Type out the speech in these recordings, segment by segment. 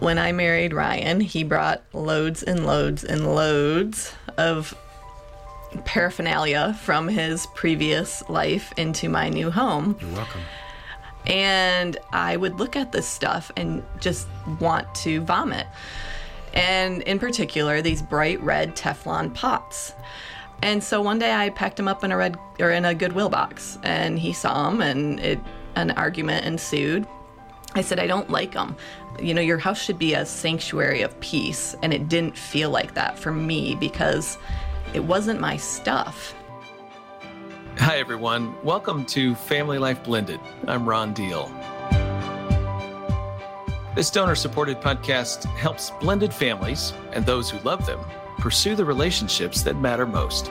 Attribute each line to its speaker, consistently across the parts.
Speaker 1: When I married Ryan, he brought loads and loads and loads of paraphernalia from his previous life into my new home.
Speaker 2: You're welcome.
Speaker 1: And I would look at this stuff and just want to vomit. And in particular, these bright red Teflon pots. And so one day I packed him up in a red or in a Goodwill box, and he saw them, and it an argument ensued. I said, I don't like them. You know, your house should be a sanctuary of peace, and it didn't feel like that for me because it wasn't my stuff.
Speaker 3: Hi, everyone. Welcome to Family Life Blended. I'm Ron Deal. This donor supported podcast helps blended families and those who love them pursue the relationships that matter most.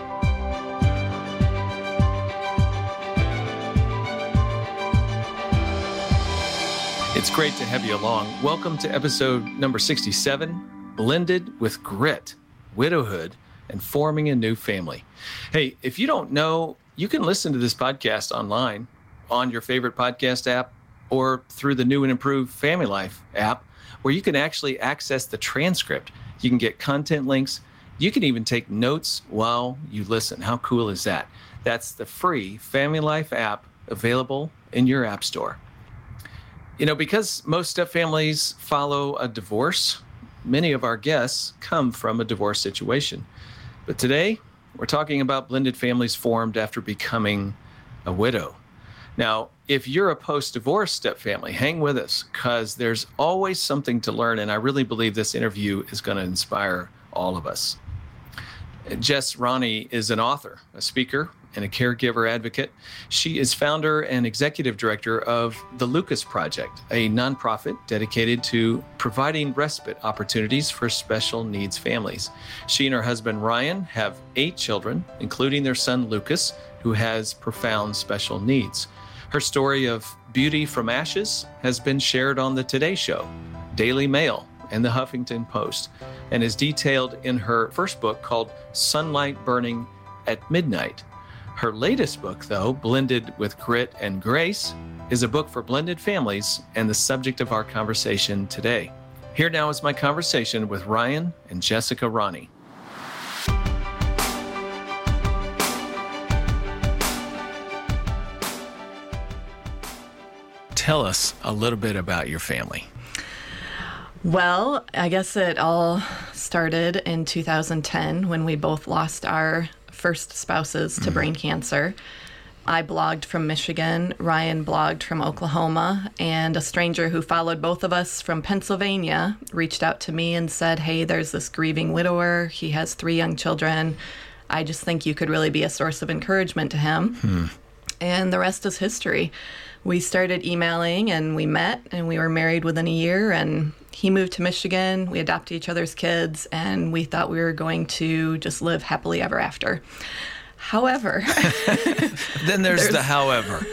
Speaker 3: It's great to have you along. Welcome to episode number 67 Blended with Grit, Widowhood, and Forming a New Family. Hey, if you don't know, you can listen to this podcast online on your favorite podcast app or through the new and improved Family Life app, where you can actually access the transcript. You can get content links. You can even take notes while you listen. How cool is that? That's the free Family Life app available in your app store. You know, because most step families follow a divorce, many of our guests come from a divorce situation. But today, we're talking about blended families formed after becoming a widow. Now, if you're a post divorce step family, hang with us because there's always something to learn. And I really believe this interview is going to inspire all of us. Jess Ronne is an author, a speaker, and a caregiver advocate. She is founder and executive director of the Lucas Project, a nonprofit dedicated to providing respite opportunities for special needs families. She and her husband Ryan have eight children, including their son Lucas, who has profound special needs. Her story of beauty from ashes has been shared on the Today Show, Daily Mail, and the Huffington Post, and is detailed in her first book called Sunlight Burning at Midnight. Her latest book, though, Blended with Grit and Grace, is a book for blended families and the subject of our conversation today. Here now is my conversation with Ryan and Jessica Ronne. Tell us a little bit about your family.
Speaker 1: Well, I guess it all started in 2010 when we both lost our first spouses to mm-hmm. brain cancer. I blogged from Michigan, Ryan blogged from Oklahoma, and a stranger who followed both of us from Pennsylvania reached out to me and said, Hey, there's this grieving widower. He has three young children. I just think you could really be a source of encouragement to him. Hmm. And the rest is history. We started emailing and we met and we were married within a year and he moved to Michigan. We adopted each other's kids, and we thought we were going to just live happily ever after. However,
Speaker 3: then there's, there's, the however.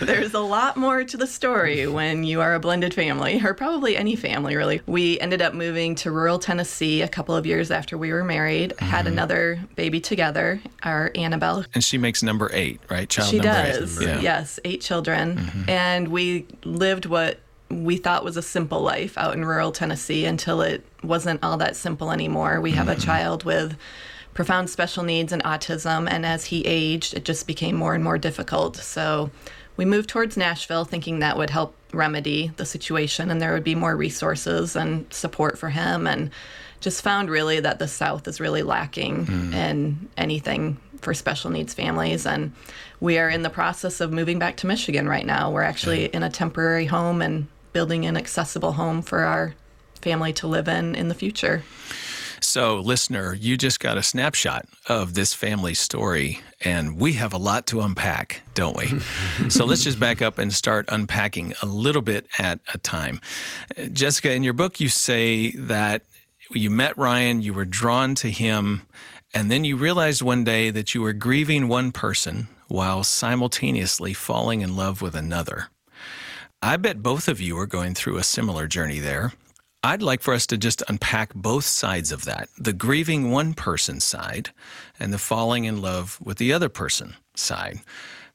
Speaker 1: there's a lot more to the story when you are a blended family, or probably any family, really. We ended up moving to rural Tennessee a couple of years after we were married, mm-hmm. had another baby together, our Annabelle.
Speaker 3: And she makes number eight, right?
Speaker 1: Child she does. Yeah. Yes, eight children. Mm-hmm. And we lived what we thought was a simple life out in rural Tennessee until it wasn't all that simple anymore. We have mm-hmm. a child with profound special needs and autism, and as he aged, it just became more and more difficult. So we moved towards Nashville thinking that would help remedy the situation and there would be more resources and support for him and just found really that the south is really lacking mm. in anything for special needs families and we are in the process of moving back to Michigan right now. We're actually in a temporary home and building an accessible home for our family to live in in the future.
Speaker 3: So, listener, you just got a snapshot of this family story, and we have a lot to unpack, don't we? so, let's just back up and start unpacking a little bit at a time. Jessica, in your book, you say that you met Ryan, you were drawn to him, and then you realized one day that you were grieving one person while simultaneously falling in love with another. I bet both of you are going through a similar journey there. I'd like for us to just unpack both sides of that the grieving one person side and the falling in love with the other person side.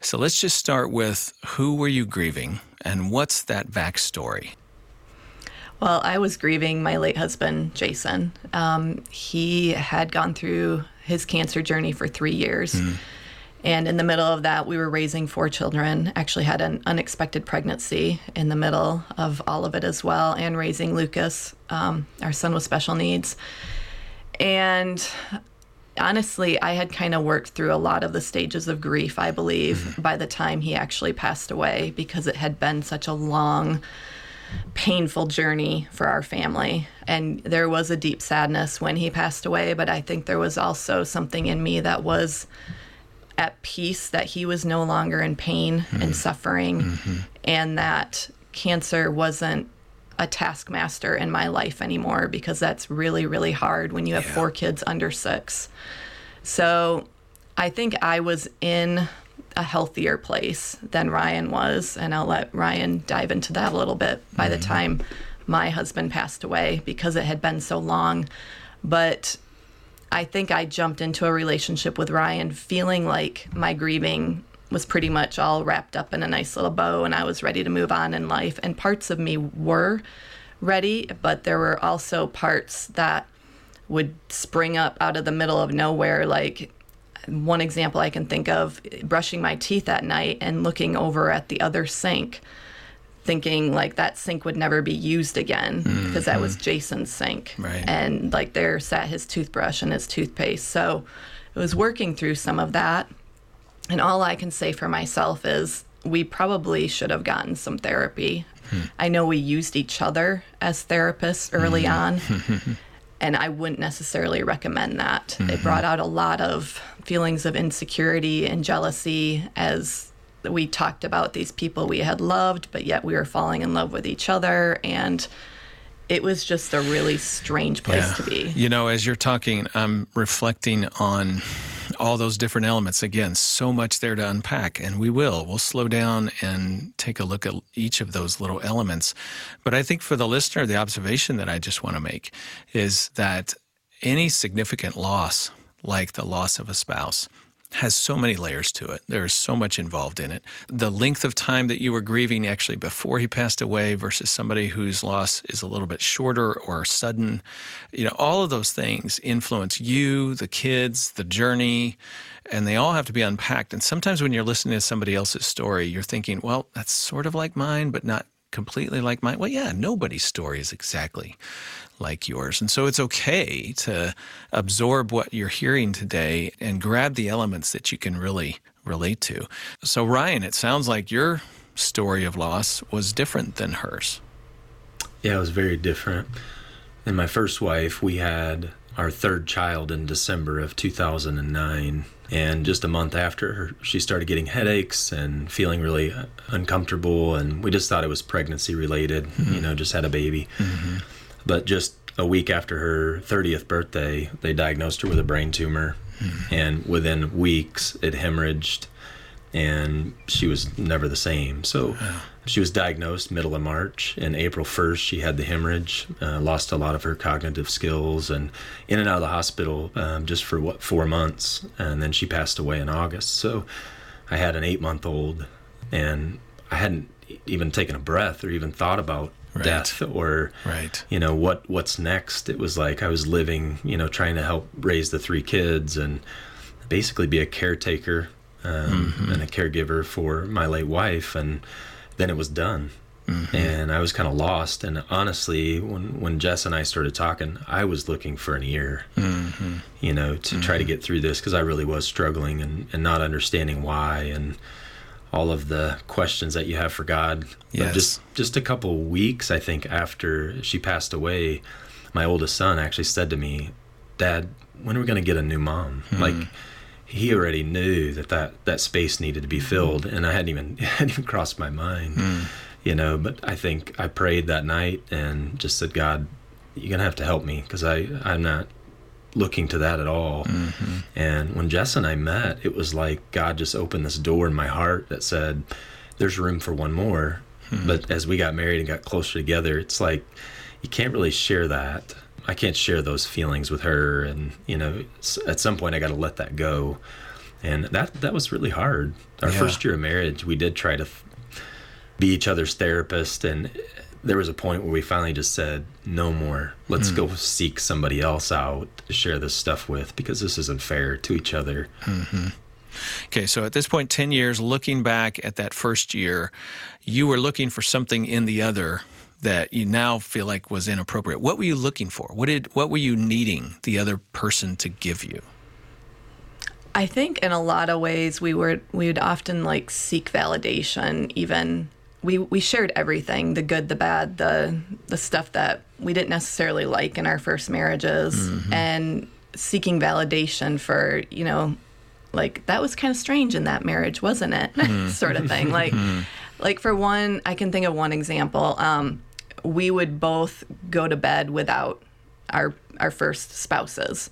Speaker 3: So let's just start with who were you grieving and what's that backstory?
Speaker 1: Well, I was grieving my late husband, Jason. Um, he had gone through his cancer journey for three years. Mm. And in the middle of that, we were raising four children. Actually, had an unexpected pregnancy in the middle of all of it as well, and raising Lucas, um, our son with special needs. And honestly, I had kind of worked through a lot of the stages of grief, I believe, mm-hmm. by the time he actually passed away because it had been such a long, painful journey for our family. And there was a deep sadness when he passed away, but I think there was also something in me that was at peace that he was no longer in pain mm-hmm. and suffering mm-hmm. and that cancer wasn't a taskmaster in my life anymore because that's really, really hard when you have yeah. four kids under six. So I think I was in a healthier place than Ryan was. And I'll let Ryan dive into that a little bit by mm-hmm. the time my husband passed away because it had been so long. But I think I jumped into a relationship with Ryan feeling like my grieving was pretty much all wrapped up in a nice little bow and I was ready to move on in life. And parts of me were ready, but there were also parts that would spring up out of the middle of nowhere. Like one example I can think of brushing my teeth at night and looking over at the other sink. Thinking like that sink would never be used again because mm-hmm. that was Jason's sink.
Speaker 3: Right.
Speaker 1: And like there sat his toothbrush and his toothpaste. So it was working through some of that and all I can say for myself is we probably should have gotten some therapy. Hmm. I know we used each other as therapists early mm-hmm. on, and I wouldn't necessarily recommend that. Mm-hmm. It brought out a lot of feelings of insecurity and jealousy as we talked about these people we had loved, but yet we were falling in love with each other. And it was just a really strange place yeah. to be.
Speaker 3: You know, as you're talking, I'm reflecting on all those different elements. Again, so much there to unpack, and we will. We'll slow down and take a look at each of those little elements. But I think for the listener, the observation that I just want to make is that any significant loss, like the loss of a spouse, has so many layers to it. There's so much involved in it. The length of time that you were grieving actually before he passed away versus somebody whose loss is a little bit shorter or sudden, you know, all of those things influence you, the kids, the journey, and they all have to be unpacked. And sometimes when you're listening to somebody else's story, you're thinking, well, that's sort of like mine, but not completely like mine. Well, yeah, nobody's story is exactly like yours. And so it's okay to absorb what you're hearing today and grab the elements that you can really relate to. So, Ryan, it sounds like your story of loss was different than hers.
Speaker 2: Yeah, it was very different. And my first wife, we had our third child in December of 2009. And just a month after, her, she started getting headaches and feeling really uncomfortable. And we just thought it was pregnancy related, mm-hmm. you know, just had a baby. Mm-hmm. But just a week after her 30th birthday, they diagnosed her with a brain tumor. Mm-hmm. And within weeks, it hemorrhaged and she was never the same. So she was diagnosed middle of March. And April 1st, she had the hemorrhage, uh, lost a lot of her cognitive skills, and in and out of the hospital um, just for what, four months. And then she passed away in August. So I had an eight month old, and I hadn't even taken a breath or even thought about right. death or
Speaker 3: right.
Speaker 2: you know what what's next it was like i was living you know trying to help raise the three kids and basically be a caretaker um, mm-hmm. and a caregiver for my late wife and then it was done mm-hmm. and i was kind of lost and honestly when when jess and i started talking i was looking for an ear mm-hmm. you know to try to mm-hmm. get through this because i really was struggling and, and not understanding why and all of the questions that you have for God.
Speaker 3: Yes. But
Speaker 2: just just a couple weeks, I think, after she passed away, my oldest son actually said to me, "Dad, when are we going to get a new mom?" Hmm. Like he already knew that, that that space needed to be hmm. filled, and I hadn't even hadn't even crossed my mind, hmm. you know. But I think I prayed that night and just said, "God, you're gonna have to help me because I I'm not looking to that at all. Mm-hmm. And when Jess and I met, it was like God just opened this door in my heart that said, there's room for one more. Mm-hmm. But as we got married and got closer together, it's like you can't really share that. I can't share those feelings with her. And, you know, at some point I got to let that go. And that, that was really hard. Our yeah. first year of marriage, we did try to be each other's therapist and there was a point where we finally just said, no more. Let's mm. go seek somebody else out to share this stuff with because this isn't fair to each other.
Speaker 3: Mm-hmm. Okay, so at this point, 10 years, looking back at that first year, you were looking for something in the other that you now feel like was inappropriate. What were you looking for? What did what were you needing the other person to give you?
Speaker 1: I think in a lot of ways we were we would often like seek validation even we we shared everything the good the bad the the stuff that we didn't necessarily like in our first marriages mm-hmm. and seeking validation for you know like that was kind of strange in that marriage wasn't it mm-hmm. sort of thing like mm-hmm. like for one i can think of one example um, we would both go to bed without our our first spouses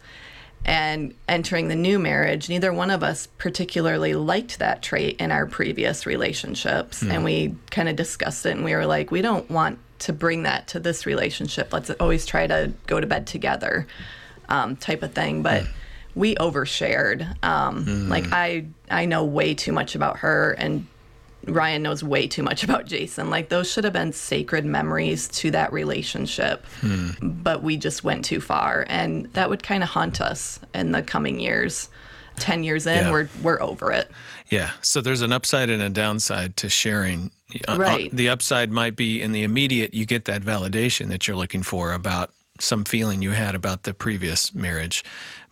Speaker 1: and entering the new marriage, neither one of us particularly liked that trait in our previous relationships. Mm. And we kind of discussed it and we were like, we don't want to bring that to this relationship. Let's always try to go to bed together, um, type of thing. But mm. we overshared. Um, mm. Like I, I know way too much about her, and Ryan knows way too much about Jason. Like those should have been sacred memories to that relationship, hmm. but we just went too far, and that would kind of haunt us in the coming years. Ten years in, yeah. we're we're over it.
Speaker 3: Yeah. So there's an upside and a downside to sharing.
Speaker 1: Uh, uh, right.
Speaker 3: the upside might be in the immediate, you get that validation that you're looking for about some feeling you had about the previous marriage,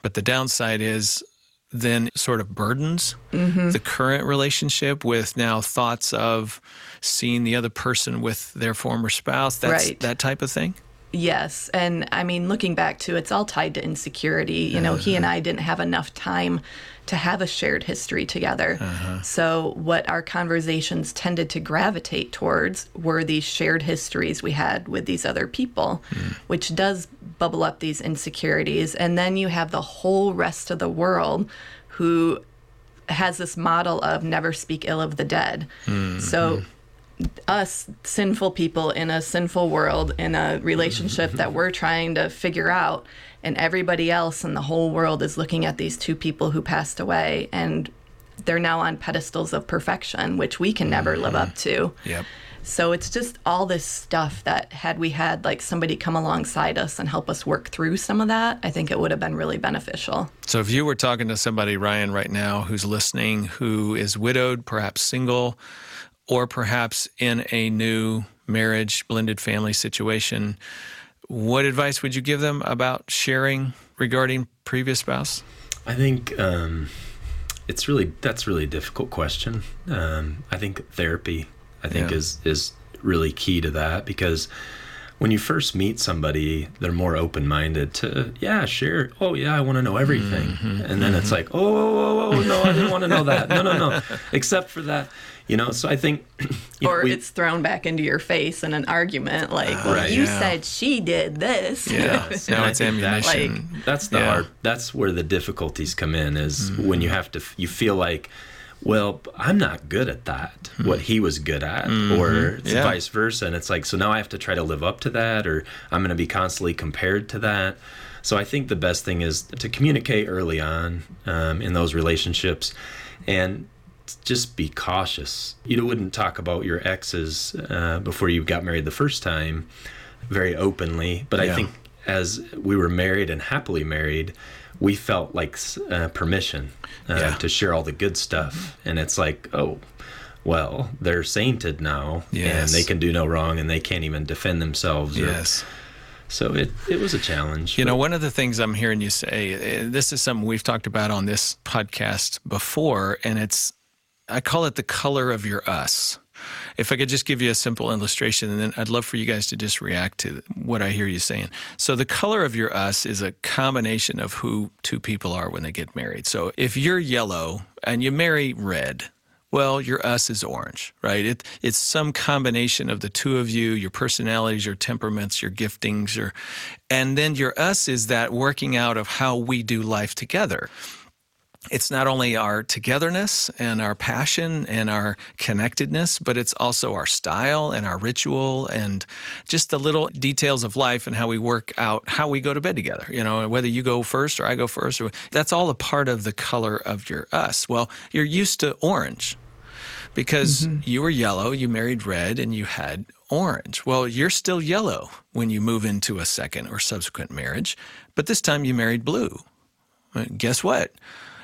Speaker 3: but the downside is then sort of burdens mm-hmm. the current relationship with now thoughts of seeing the other person with their former spouse. That's right. that type of thing.
Speaker 1: Yes. And I mean, looking back to it's all tied to insecurity. You know, uh-huh. he and I didn't have enough time to have a shared history together. Uh-huh. So, what our conversations tended to gravitate towards were these shared histories we had with these other people, mm. which does bubble up these insecurities. And then you have the whole rest of the world who has this model of never speak ill of the dead. Mm-hmm. So, us sinful people in a sinful world in a relationship that we're trying to figure out and everybody else in the whole world is looking at these two people who passed away and they're now on pedestals of perfection which we can never mm-hmm. live up to
Speaker 3: yep
Speaker 1: so it's just all this stuff that had we had like somebody come alongside us and help us work through some of that, I think it would have been really beneficial.
Speaker 3: So if you were talking to somebody, Ryan, right now who's listening, who is widowed, perhaps single, or perhaps in a new marriage, blended family situation, what advice would you give them about sharing regarding previous spouse?
Speaker 2: I think um, it's really that's really a difficult question. Um, I think therapy, I think, yeah. is is really key to that because when you first meet somebody, they're more open minded to, yeah, sure, Oh, yeah, I want to know everything. Mm-hmm, and then mm-hmm. it's like, oh, oh, oh, oh, no, I didn't want to know that. No, no, no. Except for that, you know. So I think,
Speaker 1: or know, we, it's thrown back into your face in an argument, like, uh, well, right, you yeah. said she did this.
Speaker 3: Yeah. now it's ammunition.
Speaker 2: Like, that's the yeah. hard. That's where the difficulties come in. Is mm-hmm. when you have to. You feel like well, I'm not good at that, mm-hmm. what he was good at, mm-hmm. or yeah. vice versa. And it's like, so now I have to try to live up to that, or I'm going to be constantly compared to that. So I think the best thing is to communicate early on um, in those relationships and just be cautious. You wouldn't talk about your exes uh, before you got married the first time very openly, but yeah. I think as we were married and happily married, we felt like uh, permission uh, yeah. to share all the good stuff. And it's like, oh, well, they're sainted now, yes. and they can do no wrong, and they can't even defend themselves.
Speaker 3: Or, yes.
Speaker 2: So it, it was a challenge.
Speaker 3: You know, one of the things I'm hearing you say, uh, this is something we've talked about on this podcast before, and it's, I call it the color of your us. If I could just give you a simple illustration, and then I'd love for you guys to just react to what I hear you saying. So, the color of your us is a combination of who two people are when they get married. So, if you're yellow and you marry red, well, your us is orange, right? It, it's some combination of the two of you, your personalities, your temperaments, your giftings, your, and then your us is that working out of how we do life together it's not only our togetherness and our passion and our connectedness, but it's also our style and our ritual and just the little details of life and how we work out how we go to bed together. You know, whether you go first or I go first, or, that's all a part of the color of your us. Well, you're used to orange. because mm-hmm. you were yellow, you married red, and you had orange. Well, you're still yellow when you move into a second or subsequent marriage, but this time you married blue. Guess what?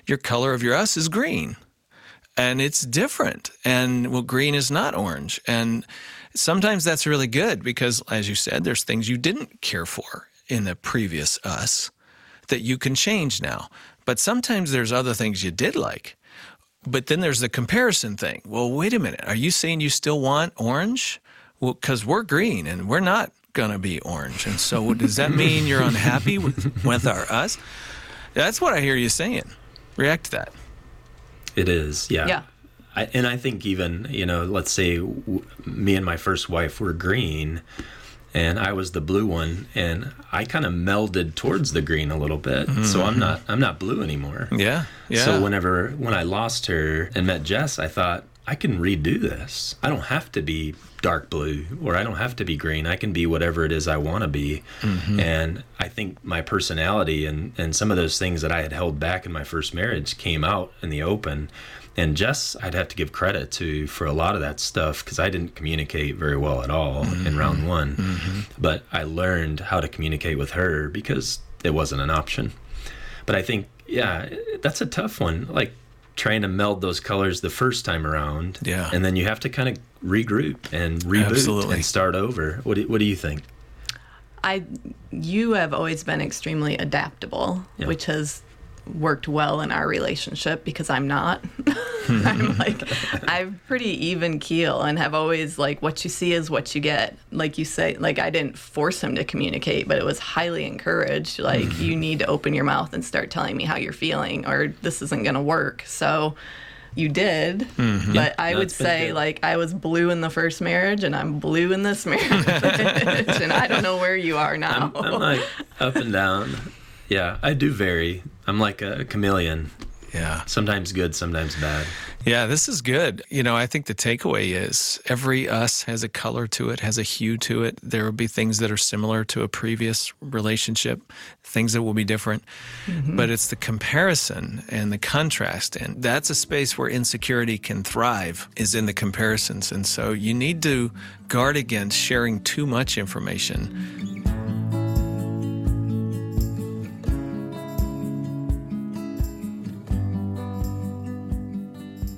Speaker 3: Your color of your us is green. And it's different. And well, green is not orange. And sometimes that's really good because, as you said, there's things you didn't care for in the previous us that you can change now. But sometimes there's other things you did like. But then there's the comparison thing. Well, wait a minute. Are you saying you still want orange? Well, because we're green and we're not going to be orange. And so does that mean you're unhappy with, with our us? That's what I hear you saying. React to that.
Speaker 2: It is, yeah.
Speaker 1: Yeah.
Speaker 2: I, and I think even, you know, let's say w- me and my first wife were green and I was the blue one and I kind of melded towards the green a little bit. Mm-hmm. So I'm not I'm not blue anymore.
Speaker 3: Yeah. Yeah.
Speaker 2: So whenever when I lost her and met Jess, I thought I can redo this. I don't have to be dark blue or I don't have to be green. I can be whatever it is I want to be. Mm-hmm. And I think my personality and, and some of those things that I had held back in my first marriage came out in the open. And Jess, I'd have to give credit to for a lot of that stuff because I didn't communicate very well at all mm-hmm. in round one. Mm-hmm. But I learned how to communicate with her because it wasn't an option. But I think, yeah, that's a tough one. Like, trying to meld those colors the first time around.
Speaker 3: Yeah.
Speaker 2: And then you have to kind of regroup and reboot Absolutely. and start over. What do, what do you think?
Speaker 1: I you have always been extremely adaptable, yeah. which has worked well in our relationship because I'm not. I'm like I'm pretty even keel and have always like what you see is what you get. Like you say, like I didn't force him to communicate, but it was highly encouraged. Like mm-hmm. you need to open your mouth and start telling me how you're feeling or this isn't going to work. So you did, mm-hmm. but I would say like I was blue in the first marriage and I'm blue in this marriage, and I don't know where you are now.
Speaker 2: I'm, I'm like up and down. Yeah, I do vary. I'm like a chameleon.
Speaker 3: Yeah.
Speaker 2: Sometimes good, sometimes bad.
Speaker 3: Yeah, this is good. You know, I think the takeaway is every us has a color to it, has a hue to it. There will be things that are similar to a previous relationship, things that will be different. Mm-hmm. But it's the comparison and the contrast. And that's a space where insecurity can thrive, is in the comparisons. And so you need to guard against sharing too much information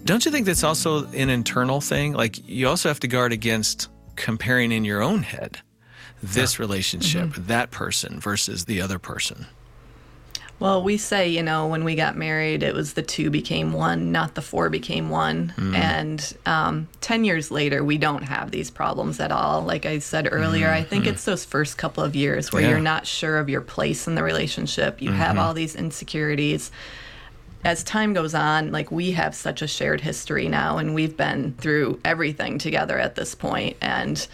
Speaker 3: Don't you think that's also an internal thing? Like you also have to guard against comparing in your own head this relationship, mm-hmm. that person versus the other person.
Speaker 1: Well, we say, you know, when we got married, it was the two became one, not the four became one. Mm. And um, 10 years later, we don't have these problems at all. Like I said earlier, mm. I think mm. it's those first couple of years where yeah. you're not sure of your place in the relationship. You mm-hmm. have all these insecurities as time goes on, like we have such a shared history now, and we've been through everything together at this point. And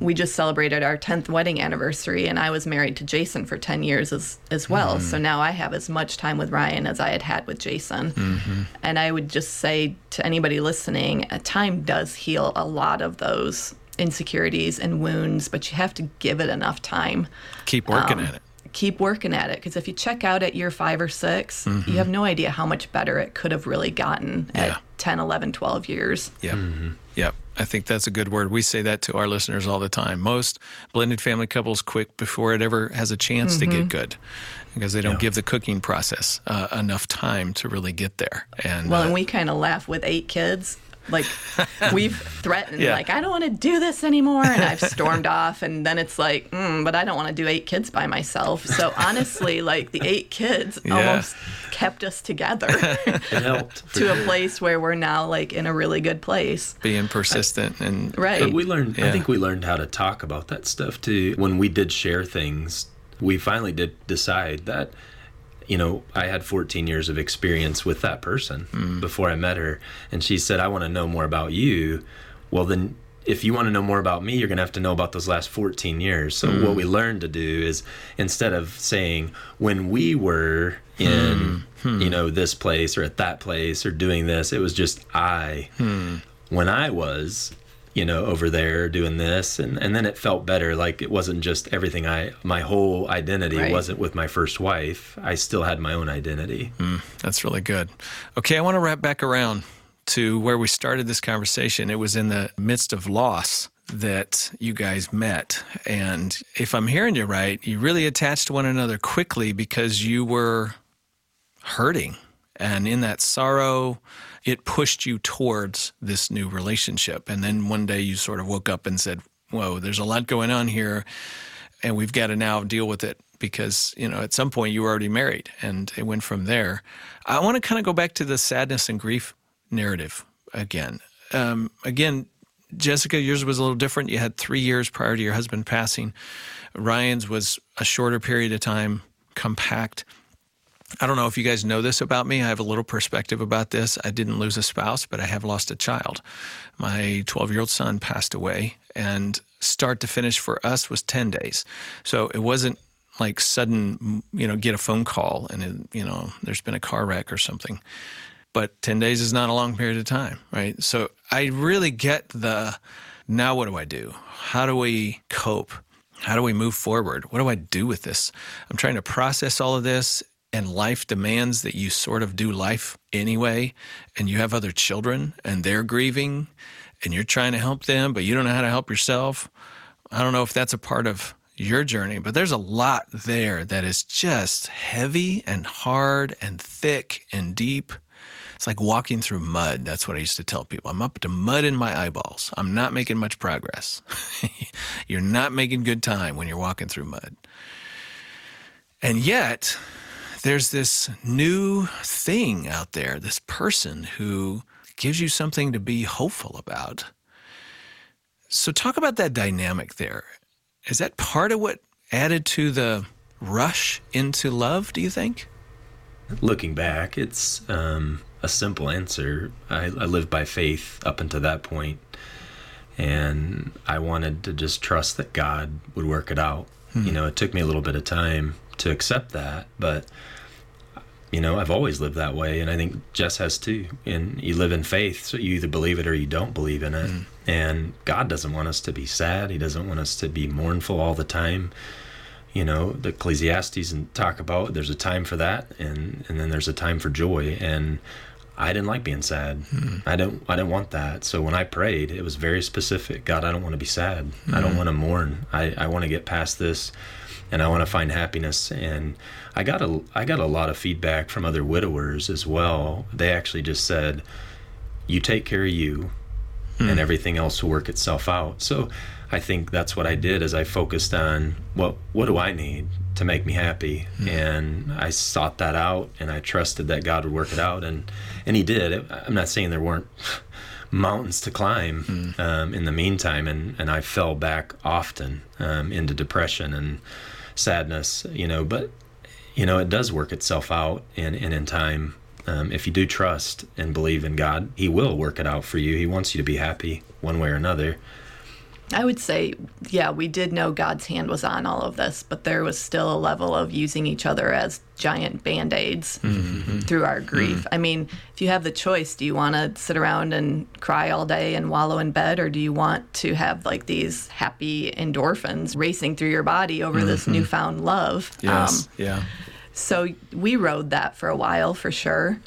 Speaker 1: we just celebrated our 10th wedding anniversary, and I was married to Jason for 10 years as, as well. Mm-hmm. So now I have as much time with Ryan as I had had with Jason. Mm-hmm. And I would just say to anybody listening, time does heal a lot of those insecurities and wounds, but you have to give it enough time.
Speaker 3: Keep working um, at it
Speaker 1: keep working at it because if you check out at year five or 6 mm-hmm. you have no idea how much better it could have really gotten yeah. at 10 11 12 years
Speaker 3: yep mm-hmm. yep i think that's a good word we say that to our listeners all the time most blended family couples quit before it ever has a chance mm-hmm. to get mm-hmm. good because they don't yeah. give the cooking process uh, enough time to really get there and
Speaker 1: well uh, and we kind of laugh with eight kids like we've threatened, yeah. like I don't want to do this anymore, and I've stormed off. And then it's like, mm, but I don't want to do eight kids by myself. So honestly, like the eight kids yeah. almost kept us together it helped to sure. a place where we're now like in a really good place.
Speaker 3: Being persistent and
Speaker 1: right.
Speaker 2: But we learned. Yeah. I think we learned how to talk about that stuff too. When we did share things, we finally did decide that you know, I had 14 years of experience with that person mm. before I met her. And she said, I want to know more about you. Well, then, if you want to know more about me, you're going to have to know about those last 14 years. So, mm. what we learned to do is instead of saying, when we were in, mm. you know, this place or at that place or doing this, it was just I. Hmm. When I was, you know, over there doing this. And, and then it felt better. Like it wasn't just everything I, my whole identity right. wasn't with my first wife. I still had my own identity.
Speaker 3: Mm, that's really good. Okay, I want to wrap back around to where we started this conversation. It was in the midst of loss that you guys met. And if I'm hearing you right, you really attached to one another quickly because you were hurting. And in that sorrow, it pushed you towards this new relationship. And then one day you sort of woke up and said, Whoa, there's a lot going on here. And we've got to now deal with it because, you know, at some point you were already married and it went from there. I want to kind of go back to the sadness and grief narrative again. Um, again, Jessica, yours was a little different. You had three years prior to your husband passing. Ryan's was a shorter period of time, compact. I don't know if you guys know this about me. I have a little perspective about this. I didn't lose a spouse, but I have lost a child. My 12 year old son passed away, and start to finish for us was 10 days. So it wasn't like sudden, you know, get a phone call and, it, you know, there's been a car wreck or something. But 10 days is not a long period of time, right? So I really get the now what do I do? How do we cope? How do we move forward? What do I do with this? I'm trying to process all of this and life demands that you sort of do life anyway, and you have other children and they're grieving and you're trying to help them, but you don't know how to help yourself. I don't know if that's a part of your journey, but there's a lot there that is just heavy and hard and thick and deep. It's like walking through mud. That's what I used to tell people. I'm up to mud in my eyeballs. I'm not making much progress. you're not making good time when you're walking through mud. And yet, there's this new thing out there, this person who gives you something to be hopeful about. So, talk about that dynamic there. Is that part of what added to the rush into love, do you think?
Speaker 2: Looking back, it's um, a simple answer. I, I lived by faith up until that point, and I wanted to just trust that God would work it out. Hmm. You know, it took me a little bit of time to accept that, but you know, I've always lived that way, and I think Jess has too. And you live in faith, so you either believe it or you don't believe in it. Mm. And God doesn't want us to be sad. He doesn't want us to be mournful all the time. You know, the Ecclesiastes and talk about there's a time for that, and and then there's a time for joy. And I didn't like being sad. Mm. I don't I didn't want that. So when I prayed, it was very specific. God, I don't want to be sad. Mm. I don't mm. want to mourn. I I want to get past this and I want to find happiness. And I got a I got a lot of feedback from other widowers as well. They actually just said, "You take care of you, hmm. and everything else will work itself out." So I think that's what I did. Is I focused on what what do I need to make me happy, hmm. and I sought that out, and I trusted that God would work it out, and and He did. I'm not saying there weren't mountains to climb mm. um, in the meantime, and and I fell back often um, into depression and sadness, you know, but you know, it does work itself out and, and in time. Um, if you do trust and believe in God, He will work it out for you. He wants you to be happy one way or another.
Speaker 1: I would say, yeah, we did know God's hand was on all of this, but there was still a level of using each other as giant band aids mm-hmm. through our grief. Mm-hmm. I mean, if you have the choice, do you want to sit around and cry all day and wallow in bed, or do you want to have like these happy endorphins racing through your body over mm-hmm. this newfound love?
Speaker 3: Yes. Um, yeah.
Speaker 1: So we rode that for a while for sure.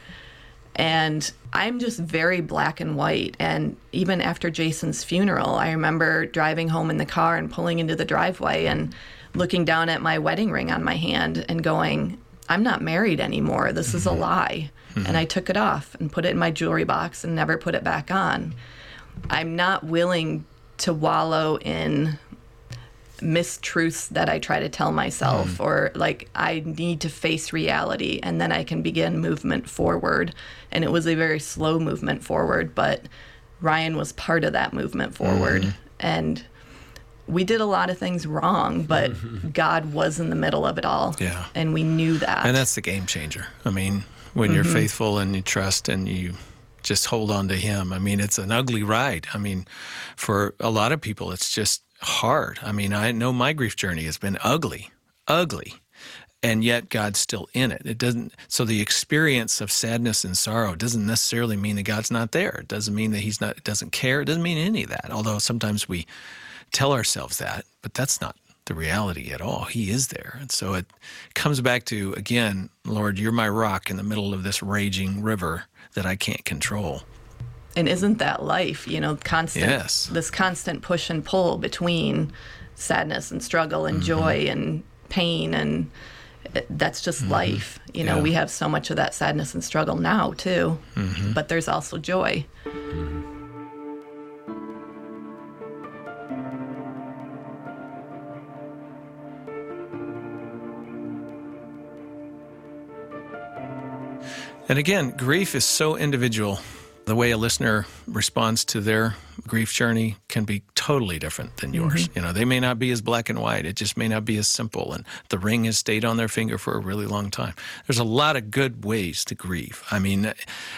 Speaker 1: And I'm just very black and white. And even after Jason's funeral, I remember driving home in the car and pulling into the driveway and looking down at my wedding ring on my hand and going, I'm not married anymore. This mm-hmm. is a mm-hmm. lie. Mm-hmm. And I took it off and put it in my jewelry box and never put it back on. I'm not willing to wallow in mistruths that I try to tell myself, mm. or like I need to face reality and then I can begin movement forward. And it was a very slow movement forward, but Ryan was part of that movement forward. Mm. And we did a lot of things wrong, but mm-hmm. God was in the middle of it all.
Speaker 3: Yeah.
Speaker 1: And we knew that.
Speaker 3: And that's the game changer. I mean, when mm-hmm. you're faithful and you trust and you just hold on to Him, I mean, it's an ugly ride. I mean, for a lot of people, it's just hard. I mean, I know my grief journey has been ugly, ugly, and yet God's still in it. It doesn't. So the experience of sadness and sorrow doesn't necessarily mean that God's not there. It doesn't mean that He's not it doesn't care. It doesn't mean any of that. Although sometimes we tell ourselves that, but that's not the reality at all. He is there. And so it comes back to, again, Lord, you're my rock in the middle of this raging river that I can't control.
Speaker 1: And isn't that life? You know, constant
Speaker 3: yes.
Speaker 1: this constant push and pull between sadness and struggle and mm-hmm. joy and pain and that's just mm-hmm. life. You know, yeah. we have so much of that sadness and struggle now too, mm-hmm. but there's also joy.
Speaker 3: And again, grief is so individual. The way a listener responds to their grief journey can be totally different than yours. Mm-hmm. You know, they may not be as black and white. It just may not be as simple. And the ring has stayed on their finger for a really long time. There's a lot of good ways to grieve. I mean,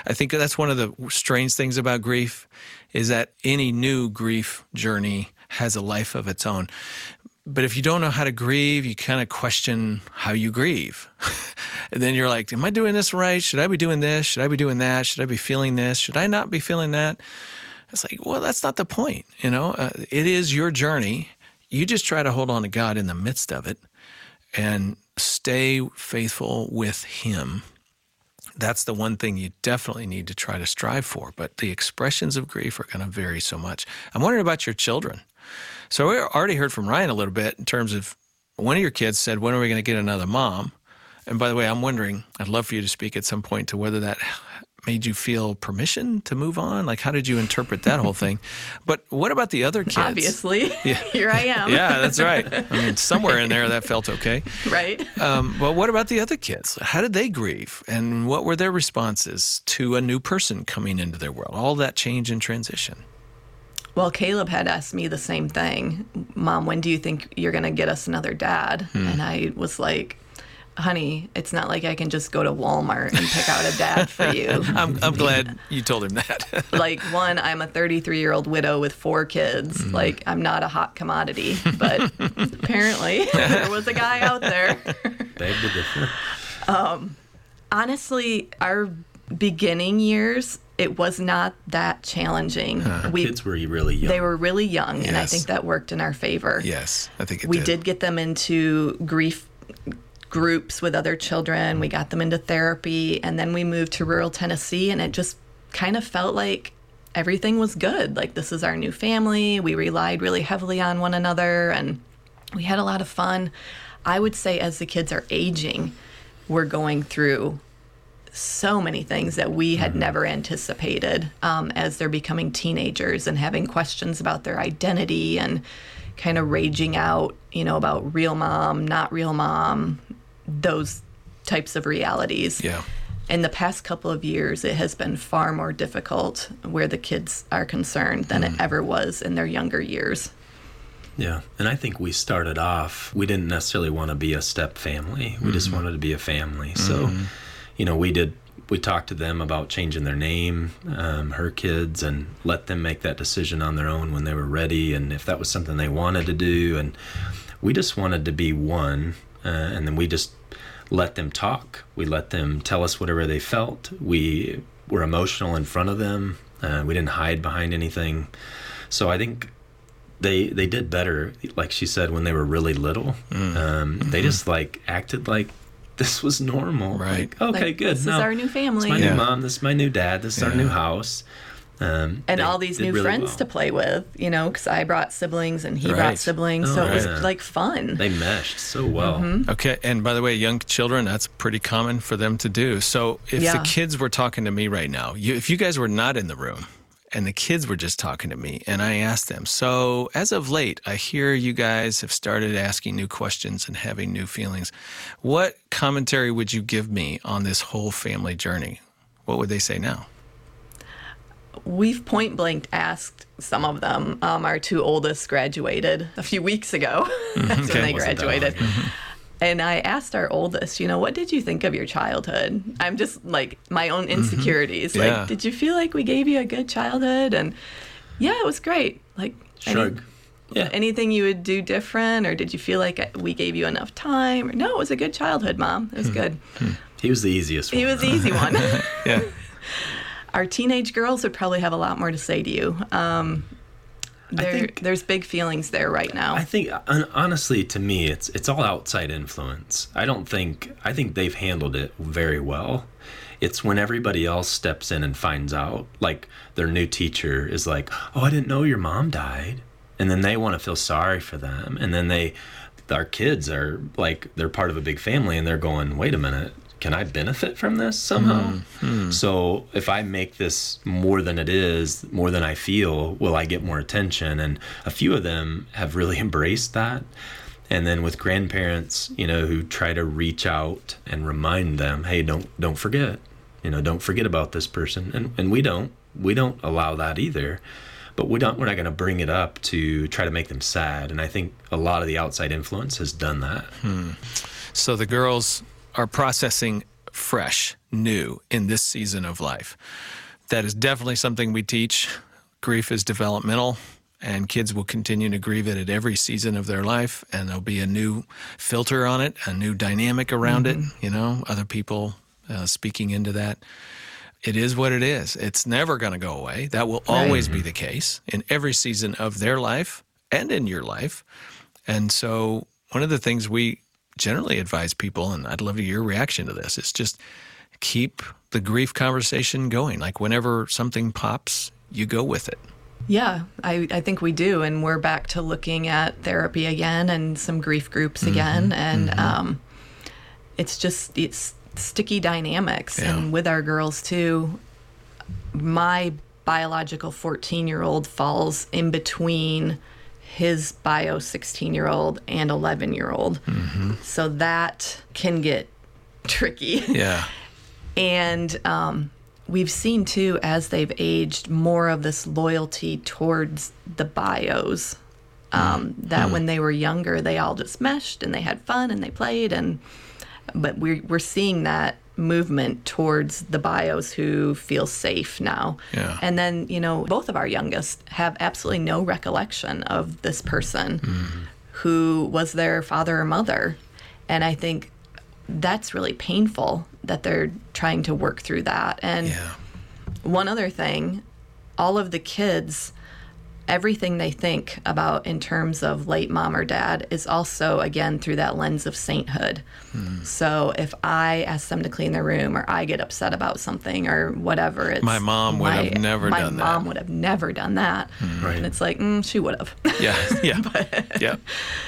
Speaker 3: I think that's one of the strange things about grief is that any new grief journey has a life of its own. But if you don't know how to grieve, you kind of question how you grieve. and then you're like, Am I doing this right? Should I be doing this? Should I be doing that? Should I be feeling this? Should I not be feeling that? It's like, well, that's not the point. You know, uh, it is your journey. You just try to hold on to God in the midst of it and stay faithful with Him. That's the one thing you definitely need to try to strive for. But the expressions of grief are going to vary so much. I'm wondering about your children. So we already heard from Ryan a little bit in terms of one of your kids said, When are we going to get another mom? And by the way, I'm wondering, I'd love for you to speak at some point to whether that made you feel permission to move on? Like, how did you interpret that whole thing? But what about the other kids?
Speaker 1: Obviously, yeah. here I am.
Speaker 3: yeah, that's right. I mean, somewhere in there that felt okay.
Speaker 1: Right.
Speaker 3: Um, but what about the other kids? How did they grieve? And what were their responses to a new person coming into their world? All that change and transition.
Speaker 1: Well, Caleb had asked me the same thing. Mom, when do you think you're going to get us another dad? Hmm. And I was like, honey, it's not like I can just go to Walmart and pick out a dad for you.
Speaker 3: I'm, I'm glad you told him that.
Speaker 1: like, one, I'm a 33 year old widow with four kids. Mm. Like, I'm not a hot commodity, but apparently there was a guy out there.
Speaker 2: Beg to differ.
Speaker 1: Um, honestly, our beginning years, it was not that challenging.
Speaker 2: Huh. We, kids were really young.
Speaker 1: They were really young, yes. and I think that worked in our favor.
Speaker 3: Yes, I think
Speaker 1: we
Speaker 3: did.
Speaker 1: did get them into grief groups with other children. We got them into therapy, and then we moved to rural Tennessee, and it just kind of felt like everything was good. Like this is our new family. We relied really heavily on one another, and we had a lot of fun. I would say as the kids are aging, we're going through so many things that we had mm-hmm. never anticipated um, as they're becoming teenagers and having questions about their identity and kind of raging out, you know, about real mom, not real mom, those types of realities.
Speaker 3: Yeah.
Speaker 1: In the past couple of years, it has been far more difficult where the kids are concerned than mm. it ever was in their younger years.
Speaker 2: Yeah. And I think we started off, we didn't necessarily want to be a step family. We mm-hmm. just wanted to be a family. So, mm-hmm you know, we did we talked to them about changing their name, um, her kids, and let them make that decision on their own when they were ready, and if that was something they wanted to do. And we just wanted to be one, uh, and then we just let them talk. We let them tell us whatever they felt. We were emotional in front of them. Uh, we didn't hide behind anything. So I think they they did better. Like she said, when they were really little, mm. um, mm-hmm. they just like acted like this was normal.
Speaker 3: Right.
Speaker 2: Like, okay,
Speaker 1: like,
Speaker 2: good.
Speaker 1: This no, is our new family.
Speaker 2: This is my yeah. new mom. This is my new dad. This is yeah. our new house.
Speaker 1: Um, and all these new really friends well. to play with, you know, because I brought siblings and he right. brought siblings, oh, so it was like fun.
Speaker 2: They meshed so well.
Speaker 3: Mm-hmm. Okay, and by the way, young children, that's pretty common for them to do. So if yeah. the kids were talking to me right now, you, if you guys were not in the room, and the kids were just talking to me and I asked them, So, as of late, I hear you guys have started asking new questions and having new feelings. What commentary would you give me on this whole family journey? What would they say now?
Speaker 1: We've point blank asked some of them. Um, our two oldest graduated a few weeks ago. That's okay. when they graduated. And I asked our oldest, you know, what did you think of your childhood? I'm just like my own mm-hmm. insecurities. Mm-hmm. Yeah. Like, did you feel like we gave you a good childhood? And yeah, it was great. Like,
Speaker 2: shrug.
Speaker 1: Any, yeah. Anything you would do different, or did you feel like we gave you enough time? No, it was a good childhood, mom. It was hmm. good.
Speaker 2: Hmm. He was the easiest one.
Speaker 1: He was the easy one. yeah. Our teenage girls would probably have a lot more to say to you. Um, there, think, there's big feelings there right now.
Speaker 2: I think honestly to me it's it's all outside influence. I don't think I think they've handled it very well. It's when everybody else steps in and finds out like their new teacher is like, "Oh, I didn't know your mom died." And then they want to feel sorry for them and then they our kids are like they're part of a big family and they're going, "Wait a minute can I benefit from this somehow? Mm-hmm. So if I make this more than it is, more than I feel, will I get more attention? And a few of them have really embraced that. And then with grandparents, you know, who try to reach out and remind them, hey, don't don't forget, you know, don't forget about this person. And and we don't we don't allow that either. But we don't we're not going to bring it up to try to make them sad. And I think a lot of the outside influence has done that.
Speaker 3: Hmm. So the girls are processing fresh, new in this season of life. That is definitely something we teach. Grief is developmental, and kids will continue to grieve it at every season of their life, and there'll be a new filter on it, a new dynamic around mm-hmm. it, you know, other people uh, speaking into that. It is what it is. It's never going to go away. That will right. always be the case in every season of their life and in your life. And so, one of the things we generally advise people, and I'd love to hear your reaction to this, is just keep the grief conversation going. Like whenever something pops, you go with it.
Speaker 1: Yeah, I, I think we do. And we're back to looking at therapy again and some grief groups mm-hmm, again. And mm-hmm. um, it's just, it's sticky dynamics. Yeah. And with our girls too, my biological 14 year old falls in between his bio 16 year old and 11 year old. Mm-hmm. So that can get tricky.
Speaker 3: Yeah.
Speaker 1: and um, we've seen too, as they've aged, more of this loyalty towards the bios. Um, mm-hmm. That mm-hmm. when they were younger, they all just meshed and they had fun and they played. And but we're we're seeing that movement towards the bios who feel safe now.
Speaker 3: Yeah.
Speaker 1: And then, you know, both of our youngest have absolutely no recollection of this person mm-hmm. who was their father or mother. And I think that's really painful that they're trying to work through that. And yeah. one other thing, all of the kids everything they think about in terms of late mom or dad is also again through that lens of sainthood. Mm. So if I ask them to clean their room or I get upset about something or whatever, it's
Speaker 3: my mom would my, have never
Speaker 1: done
Speaker 3: that.
Speaker 1: My mom would have never done that, mm. right. and it's like mm, she would have.
Speaker 3: Yeah, yeah, but yeah.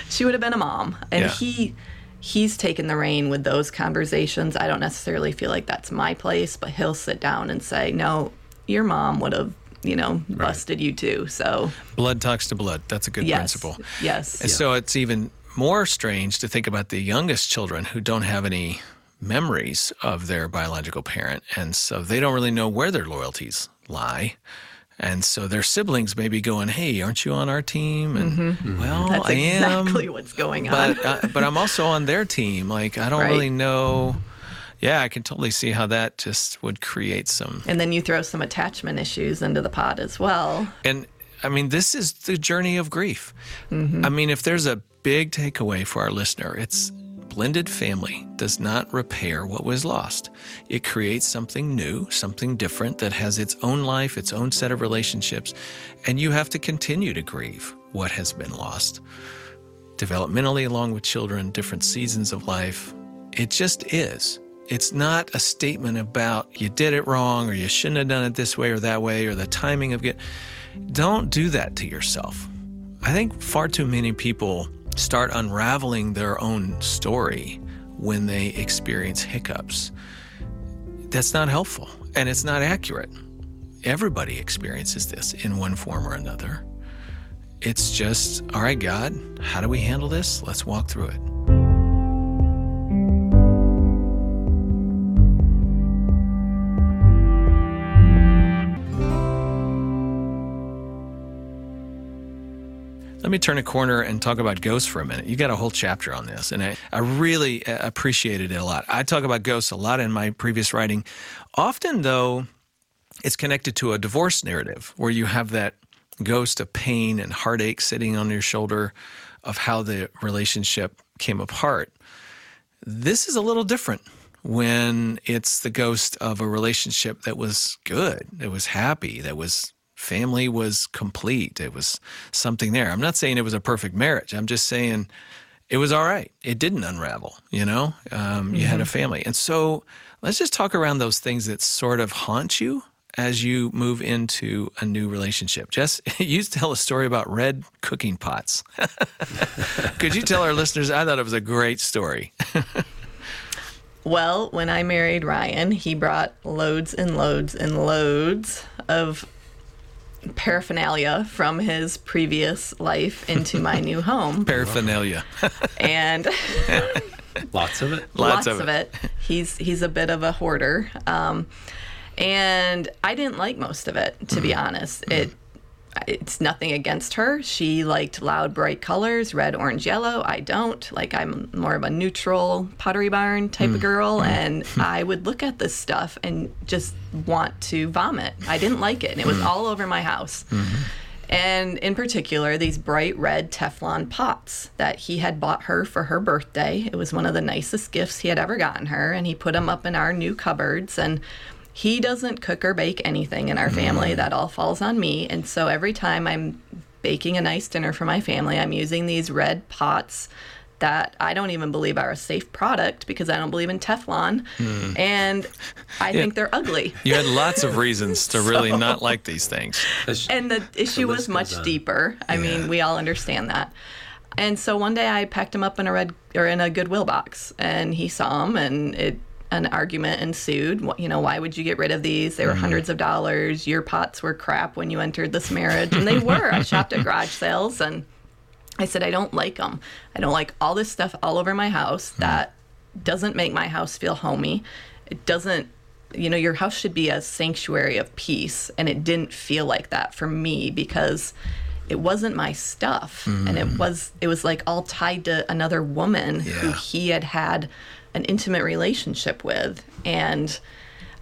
Speaker 1: She would have been a mom, and yeah. he he's taken the reign with those conversations. I don't necessarily feel like that's my place, but he'll sit down and say, "No, your mom would have you know, busted right. you too. So
Speaker 3: blood talks to blood. That's a good
Speaker 1: yes.
Speaker 3: principle.
Speaker 1: Yes.
Speaker 3: And yeah. so it's even more strange to think about the youngest children who don't have any memories of their biological parent. And so they don't really know where their loyalties lie. And so their siblings may be going, "Hey, aren't you on our team?" And mm-hmm. well,
Speaker 1: That's
Speaker 3: I
Speaker 1: am. Exactly what's going
Speaker 3: on. But uh, but I'm also on their team. Like I don't right. really know yeah, I can totally see how that just would create some.
Speaker 1: And then you throw some attachment issues into the pot as well.
Speaker 3: And I mean, this is the journey of grief. Mm-hmm. I mean, if there's a big takeaway for our listener, it's blended family does not repair what was lost. It creates something new, something different that has its own life, its own set of relationships, and you have to continue to grieve what has been lost. Developmentally, along with children, different seasons of life, it just is. It's not a statement about you did it wrong or you shouldn't have done it this way or that way or the timing of it. Don't do that to yourself. I think far too many people start unraveling their own story when they experience hiccups. That's not helpful and it's not accurate. Everybody experiences this in one form or another. It's just, all right, God, how do we handle this? Let's walk through it. Let me turn a corner and talk about ghosts for a minute. You got a whole chapter on this, and I, I really uh, appreciated it a lot. I talk about ghosts a lot in my previous writing. Often, though, it's connected to a divorce narrative where you have that ghost of pain and heartache sitting on your shoulder of how the relationship came apart. This is a little different when it's the ghost of a relationship that was good, that was happy, that was family was complete. It was something there. I'm not saying it was a perfect marriage. I'm just saying it was all right. It didn't unravel, you know? Um, you mm-hmm. had a mm-hmm. family. And so let's just talk around those things that sort of haunt you as you move into a new relationship. Jess, you used to tell a story about red cooking pots. Could you tell our listeners? I thought it was a great story.
Speaker 1: well, when I married Ryan, he brought loads and loads and loads of paraphernalia from his previous life into my new home.
Speaker 3: Paraphernalia.
Speaker 1: and
Speaker 2: lots of it.
Speaker 1: Lots, lots of, of it. it. He's he's a bit of a hoarder. Um, and I didn't like most of it, to mm-hmm. be honest. Mm-hmm. It it's nothing against her. She liked loud, bright colors, red, orange, yellow. I don't. Like, I'm more of a neutral pottery barn type mm. of girl. Mm. And I would look at this stuff and just want to vomit. I didn't like it. And it was mm. all over my house. Mm-hmm. And in particular, these bright red Teflon pots that he had bought her for her birthday. It was one of the nicest gifts he had ever gotten her. And he put them up in our new cupboards. And he doesn't cook or bake anything in our family. Mm. That all falls on me. And so every time I'm baking a nice dinner for my family, I'm using these red pots that I don't even believe are a safe product because I don't believe in Teflon. Mm. And I yeah. think they're ugly.
Speaker 3: You had lots of reasons to really so, not like these things.
Speaker 1: And the issue the was much deeper. I yeah. mean, we all understand that. And so one day I packed him up in a red or in a Goodwill box and he saw them and it an argument ensued. You know, why would you get rid of these? They were mm-hmm. hundreds of dollars. Your pots were crap when you entered this marriage, and they were. I shopped at garage sales, and I said I don't like them. I don't like all this stuff all over my house mm-hmm. that doesn't make my house feel homey. It doesn't. You know, your house should be a sanctuary of peace, and it didn't feel like that for me because it wasn't my stuff, mm-hmm. and it mm. was it was like all tied to another woman yeah. who he had had an intimate relationship with and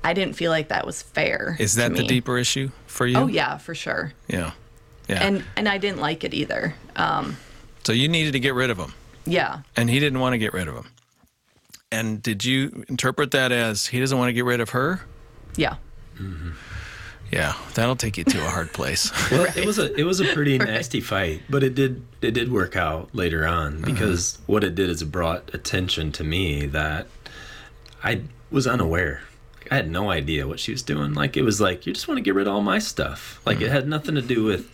Speaker 1: I didn't feel like that was fair.
Speaker 3: Is that the deeper issue for you?
Speaker 1: Oh yeah, for sure.
Speaker 3: Yeah, yeah.
Speaker 1: And and I didn't like it either. Um,
Speaker 3: so you needed to get rid of him.
Speaker 1: Yeah.
Speaker 3: And he didn't want to get rid of him. And did you interpret that as he doesn't want to get rid of her?
Speaker 1: Yeah.
Speaker 3: Mm-hmm. Yeah, that'll take you to a hard place.
Speaker 2: well, right. it was a it was a pretty right. nasty fight, but it did it did work out later on uh-huh. because uh-huh. what it did is it brought attention to me that I was unaware. I had no idea what she was doing. Like it was like you just want to get rid of all my stuff. Like uh-huh. it had nothing to do with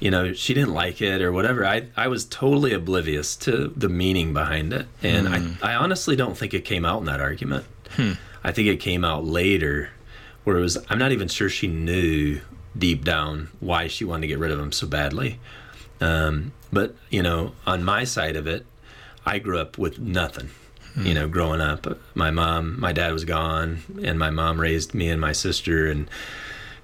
Speaker 2: you know she didn't like it or whatever. I I was totally oblivious to the meaning behind it, and I hmm. I honestly don't think it came out in that argument. Hmm. I think it came out later where it was I'm not even sure she knew deep down why she wanted to get rid of him so badly. Um, but you know, on my side of it, I grew up with nothing. Mm. You know, growing up, my mom, my dad was gone, and my mom raised me and my sister, and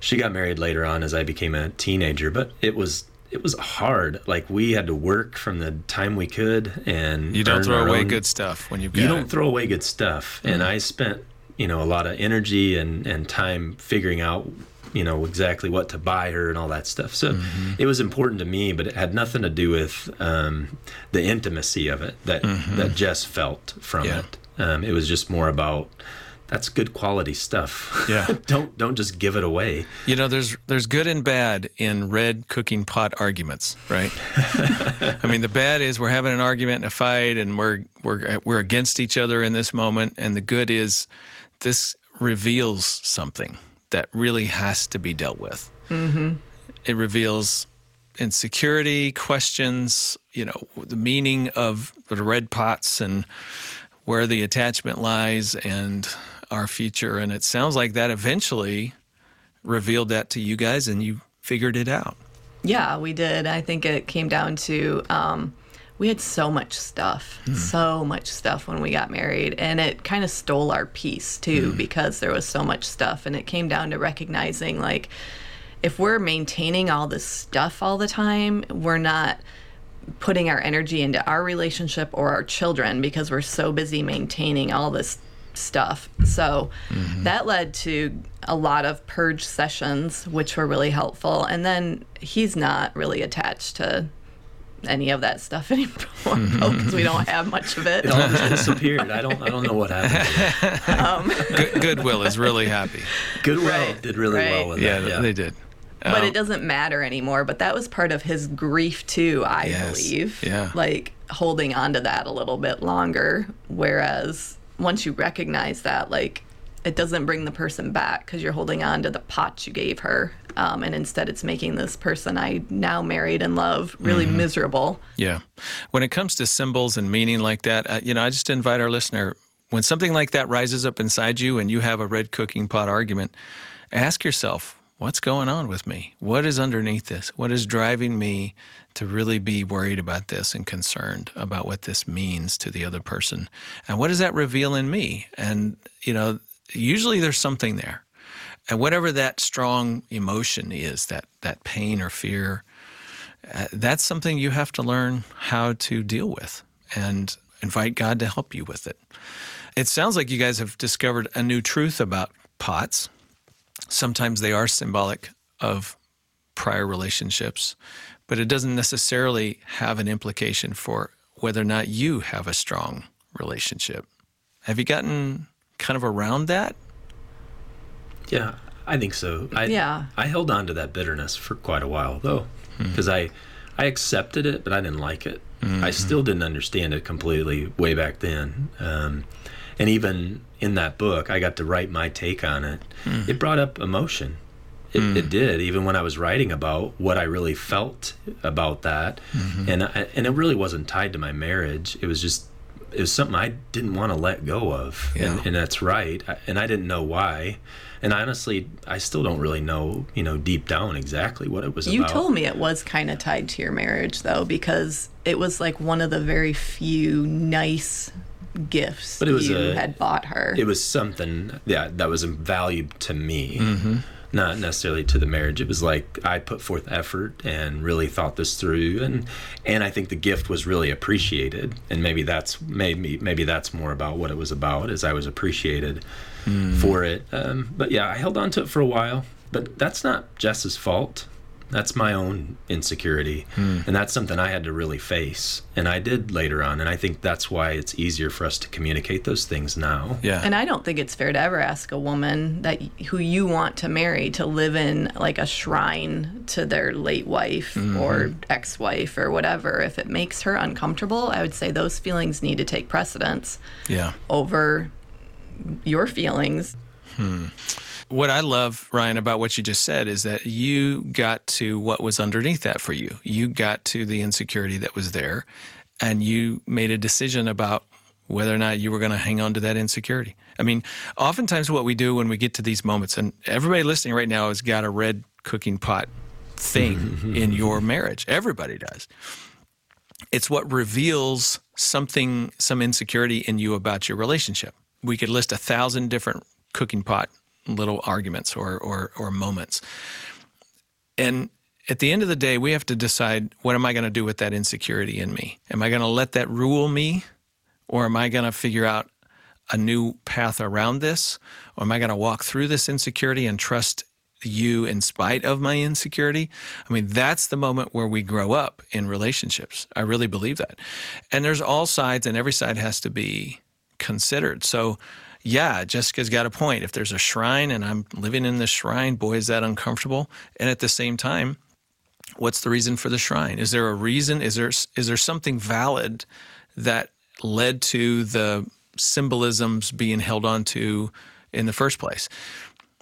Speaker 2: she got married later on as I became a teenager. But it was it was hard. Like we had to work from the time we could, and
Speaker 3: you don't throw away own, good stuff when you
Speaker 2: you don't throw away good stuff. Mm. And I spent you know a lot of energy and and time figuring out you know exactly what to buy her and all that stuff so mm-hmm. it was important to me but it had nothing to do with um, the intimacy of it that mm-hmm. that jess felt from yeah. it um, it was just more about that's good quality stuff.
Speaker 3: Yeah.
Speaker 2: don't don't just give it away.
Speaker 3: You know, there's there's good and bad in red cooking pot arguments, right? I mean, the bad is we're having an argument and a fight, and we're we're we're against each other in this moment, and the good is this reveals something that really has to be dealt with. Mm-hmm. It reveals insecurity, questions, you know, the meaning of the red pots and where the attachment lies and our future. And it sounds like that eventually revealed that to you guys and you figured it out.
Speaker 1: Yeah, we did. I think it came down to um, we had so much stuff, mm. so much stuff when we got married. And it kind of stole our peace too, mm. because there was so much stuff. And it came down to recognizing like, if we're maintaining all this stuff all the time, we're not putting our energy into our relationship or our children because we're so busy maintaining all this stuff. So mm-hmm. that led to a lot of purge sessions, which were really helpful. And then he's not really attached to any of that stuff anymore because we don't have much of it.
Speaker 2: It all just disappeared. I don't. I don't know what happened.
Speaker 3: Um, Good, Goodwill is really happy.
Speaker 2: Goodwill right, did really right. well with
Speaker 3: yeah,
Speaker 2: that.
Speaker 3: Yeah, they did.
Speaker 1: But it doesn't matter anymore. But that was part of his grief too, I
Speaker 3: Yes.
Speaker 1: believe.
Speaker 3: Yeah.
Speaker 1: Like holding on to that a little bit longer. Whereas once you recognize that, like it doesn't bring the person back because you're holding on to the pot you gave her. Um, and instead, it's making this person I now married and love really
Speaker 3: Mm-hmm.
Speaker 1: miserable.
Speaker 3: Yeah. When it comes to symbols and meaning like that, uh, you know, I just invite our listener when something like that rises up inside you and you have a red cooking pot argument, ask yourself, what's going on with me? What is underneath this? What is driving me to really be worried about this and concerned about what this means to the other person? And what does that reveal in me? And, you know, usually there's something there. And whatever that strong emotion is, that, that pain or fear, uh, that's something you have to learn how to deal with and invite God to help you with it. It sounds like you guys have discovered a new truth about pots. Sometimes they are symbolic of prior relationships, but it doesn't necessarily have an implication for whether or not you have a strong relationship. Have you gotten kind of around that?
Speaker 2: Yeah, I think so. I,
Speaker 1: Yeah.
Speaker 2: I held on to that bitterness for quite a while though, hmm. because I, I accepted it, but I didn't like it. Hmm, I hmm. still didn't understand it completely way back then. Um, and even in that book, I got to write my take on it. It brought up emotion. It, it did, even when I was writing about what I really felt about that, mm-hmm. and I, and it really wasn't tied to my marriage. It was just it was something I didn't want to let go of,
Speaker 3: Yeah.
Speaker 2: and, and that's right. And I didn't know why, and honestly, I still don't really know, you know, deep down exactly what it was
Speaker 1: You
Speaker 2: about.
Speaker 1: told me it was kind of tied to your marriage, though, because it was like one of the very few nice gifts
Speaker 2: But it was
Speaker 1: you
Speaker 2: a-
Speaker 1: had bought her.
Speaker 2: it was something yeah that was valued to me
Speaker 3: Mm-hmm.
Speaker 2: Not necessarily to the marriage. It was like i put forth effort and really thought this through and and i think the gift was really appreciated and maybe that's maybe maybe that's more about what it was about as i was appreciated
Speaker 3: Mm.
Speaker 2: for it. Um, but yeah i held on to it for a while but that's not jess's fault that's my own insecurity
Speaker 3: Hmm.
Speaker 2: and that's something i had to really face and i did later on and i think that's why it's easier for us to communicate those things now
Speaker 3: Yeah.
Speaker 1: and I don't think it's fair to ever ask a woman that who you want to marry to live in like a shrine to their late wife
Speaker 2: Mm-hmm.
Speaker 1: or ex-wife or whatever. If it makes her uncomfortable, I would say those feelings need to take precedence
Speaker 3: yeah.
Speaker 1: over your feelings.
Speaker 3: What I love, Ryan, about what you just said is that you got to what was underneath that for you. You got to the insecurity that was there, and you made a decision about whether or not you were going to hang on to that insecurity. I mean, oftentimes what we do when we get to these moments, and everybody listening right now has got a red cooking pot thing mm-hmm. in your marriage. Everybody does. It's what reveals something, some insecurity in you about your relationship. We could list a thousand different cooking pot little arguments or, or, or moments. And at the end of the day, we have to decide what am I going to do with that insecurity in me? Am I going to let that rule me? Or am I going to figure out a new path around this? Or am I going to walk through this insecurity and trust you in spite of my insecurity? I mean, that's the moment where we grow up in relationships. I really believe that. And there's all sides, and every side has to be considered. So, yeah, Jessica's got a point. If there's a shrine and I'm living in this shrine, boy, is that uncomfortable. And at the same time, what's the reason for the shrine? Is there a reason? Is there is there something valid that led to the symbolisms being held onto in the first place?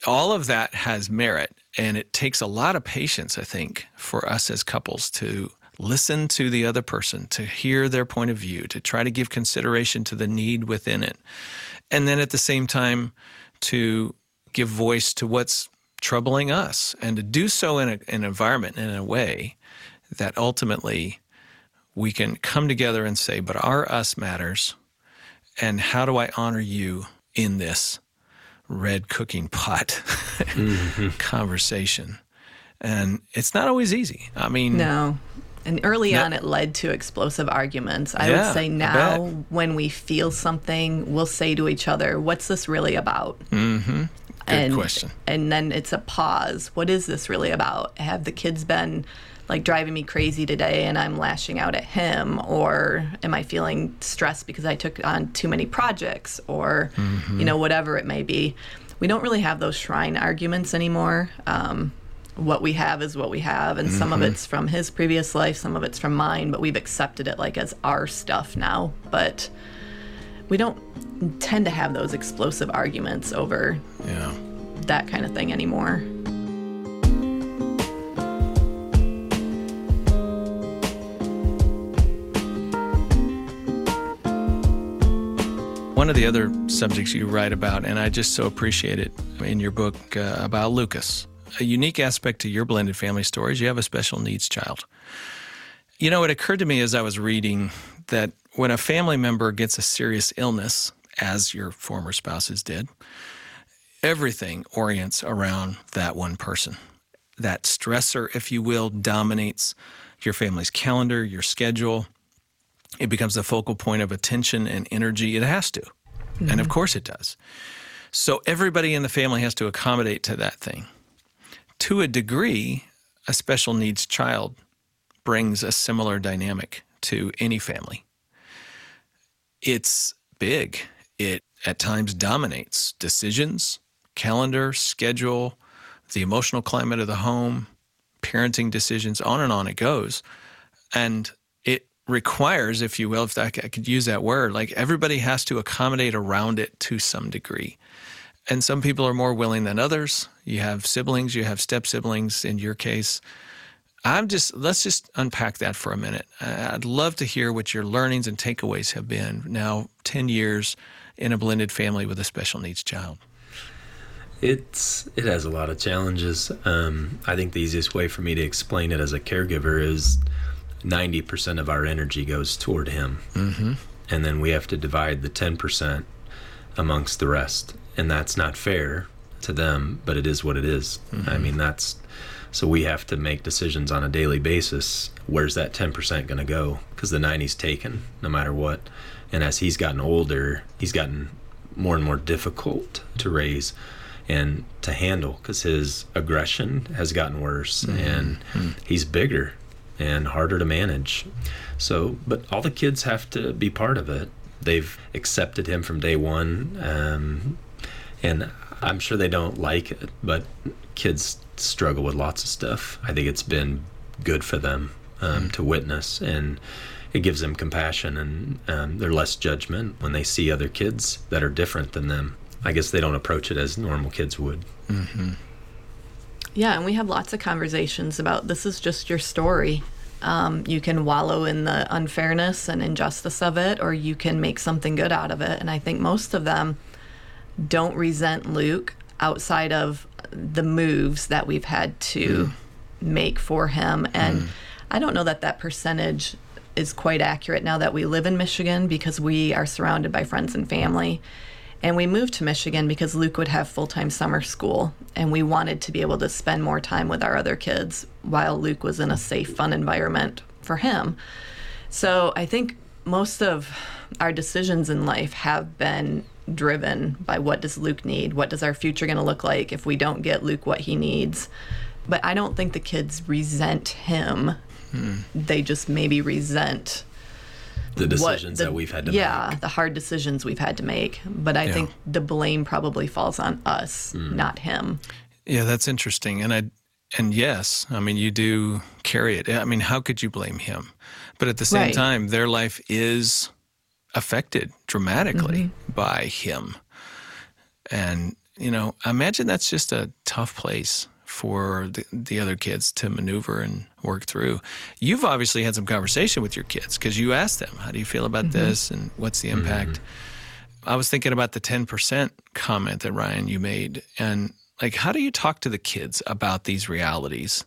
Speaker 3: All of that has merit, and it takes a lot of patience, I think, for us as couples to listen to the other person, to hear their point of view, to try to give consideration to the need within it. And then at the same time, to give voice to what's troubling us and to do so in, a, in an environment in a way that ultimately we can come together and say, but our us matters. And how do I honor you in this red cooking pot mm-hmm. conversation? And it's not always easy. I mean,
Speaker 1: No. And early
Speaker 3: Yeah.
Speaker 1: on, it led to explosive arguments. I
Speaker 3: Yeah,
Speaker 1: would say now, when we feel something, we'll say to each other, What's this really about?
Speaker 3: Mm-hmm. good
Speaker 1: and,
Speaker 3: question.
Speaker 1: And then it's a pause. What is this really about? Have the kids been like driving me crazy today and I'm lashing out at him? Or am I feeling stressed because I took on too many projects? Or,
Speaker 3: Mm-hmm.
Speaker 1: you know, whatever it may be. We don't really have those shrine arguments anymore. Um, what we have is what we have and mm-hmm. some of mm-hmm. it's from his previous life some of it's from mine but we've accepted it like as our stuff now but we don't tend to have those explosive arguments over yeah. that kind of thing anymore
Speaker 3: One of the other subjects you write about, and I just so appreciate it in your book uh, about Lucas, a unique aspect to your blended family stories, you have a special needs child. You know, it occurred to me as I was reading that when a family member gets a serious illness, as your former spouses did, everything orients around that one person. That stressor, if you will, dominates your family's calendar, your schedule. It becomes the focal point of attention and energy. It has to. Mm-hmm. And of mm-hmm. course it does. So everybody in the family has to accommodate to that thing. To a degree, a special needs child brings a similar dynamic to any family. It's big. It at times dominates decisions, calendar, schedule, the emotional climate of the home, parenting decisions, on and on it goes. And it requires, if you will, if I could use that word, like everybody has to accommodate around it to some degree. And some people are more willing than others. You have siblings, you have step siblings in your case. I'm just, let's just unpack that for a minute. I'd love to hear what your learnings and takeaways have been now 10 years in a blended family with a special needs child.
Speaker 2: It's it has a lot of challenges. Um, I think the easiest way for me to explain it as a caregiver is 90% of our energy goes toward him. Mm-hmm. And then we have to divide the 10% amongst the rest. And that's not fair to them, but it is what it is. Mm-hmm. I mean, that's so we have to make decisions on a daily basis. Where's that 10% going to go? Because the 90's taken no matter what. And as he's gotten older, he's gotten more and more difficult to raise and to handle because his aggression has gotten worse mm-hmm. and mm-hmm. he's bigger and harder to manage. So, but all the kids have to be part of it. They've accepted him from day one, um, and I'm sure they don't like it, but kids struggle with lots of stuff. I think it's been good for them um, mm-hmm. to witness, and it gives them compassion and um, they're less judgment when they see other kids that are different than them. I guess they don't approach it as normal kids would. Mm-hmm.
Speaker 1: Yeah, and we have lots of conversations about this is just your story. Um, you can wallow in the unfairness and injustice of it, or you can make something good out of it. And I think most of them don't resent Luke outside of the moves that we've had to mm. make for him. And mm. I don't know that that percentage is quite accurate now that we live in Michigan because we are surrounded by friends and family. And we moved to Michigan because Luke would have full time summer school, and we wanted to be able to spend more time with our other kids while Luke was in a safe, fun environment for him. So I think most of our decisions in life have been driven by what does Luke need? What does our future going to look like if we don't get Luke what he needs? But I don't think the kids resent him. Hmm. They just maybe resent
Speaker 2: the decisions the, that we've had to make.
Speaker 1: yeah,
Speaker 2: make.
Speaker 1: the hard decisions we've had to make. But I yeah. think the blame probably falls on us, mm. not him.
Speaker 3: Yeah, that's interesting. And I and yes, I mean you do carry it. I mean, how could you blame him? But at the same right. time, their life is affected dramatically mm-hmm. by him. And you know, imagine that's just a tough place for the, the other kids to maneuver and work through. You've obviously had some conversation with your kids because you asked them, how do you feel about mm-hmm. this and what's the impact? Mm-hmm. I was thinking about the 10% comment that Ryan you made and like how do you talk to the kids about these realities?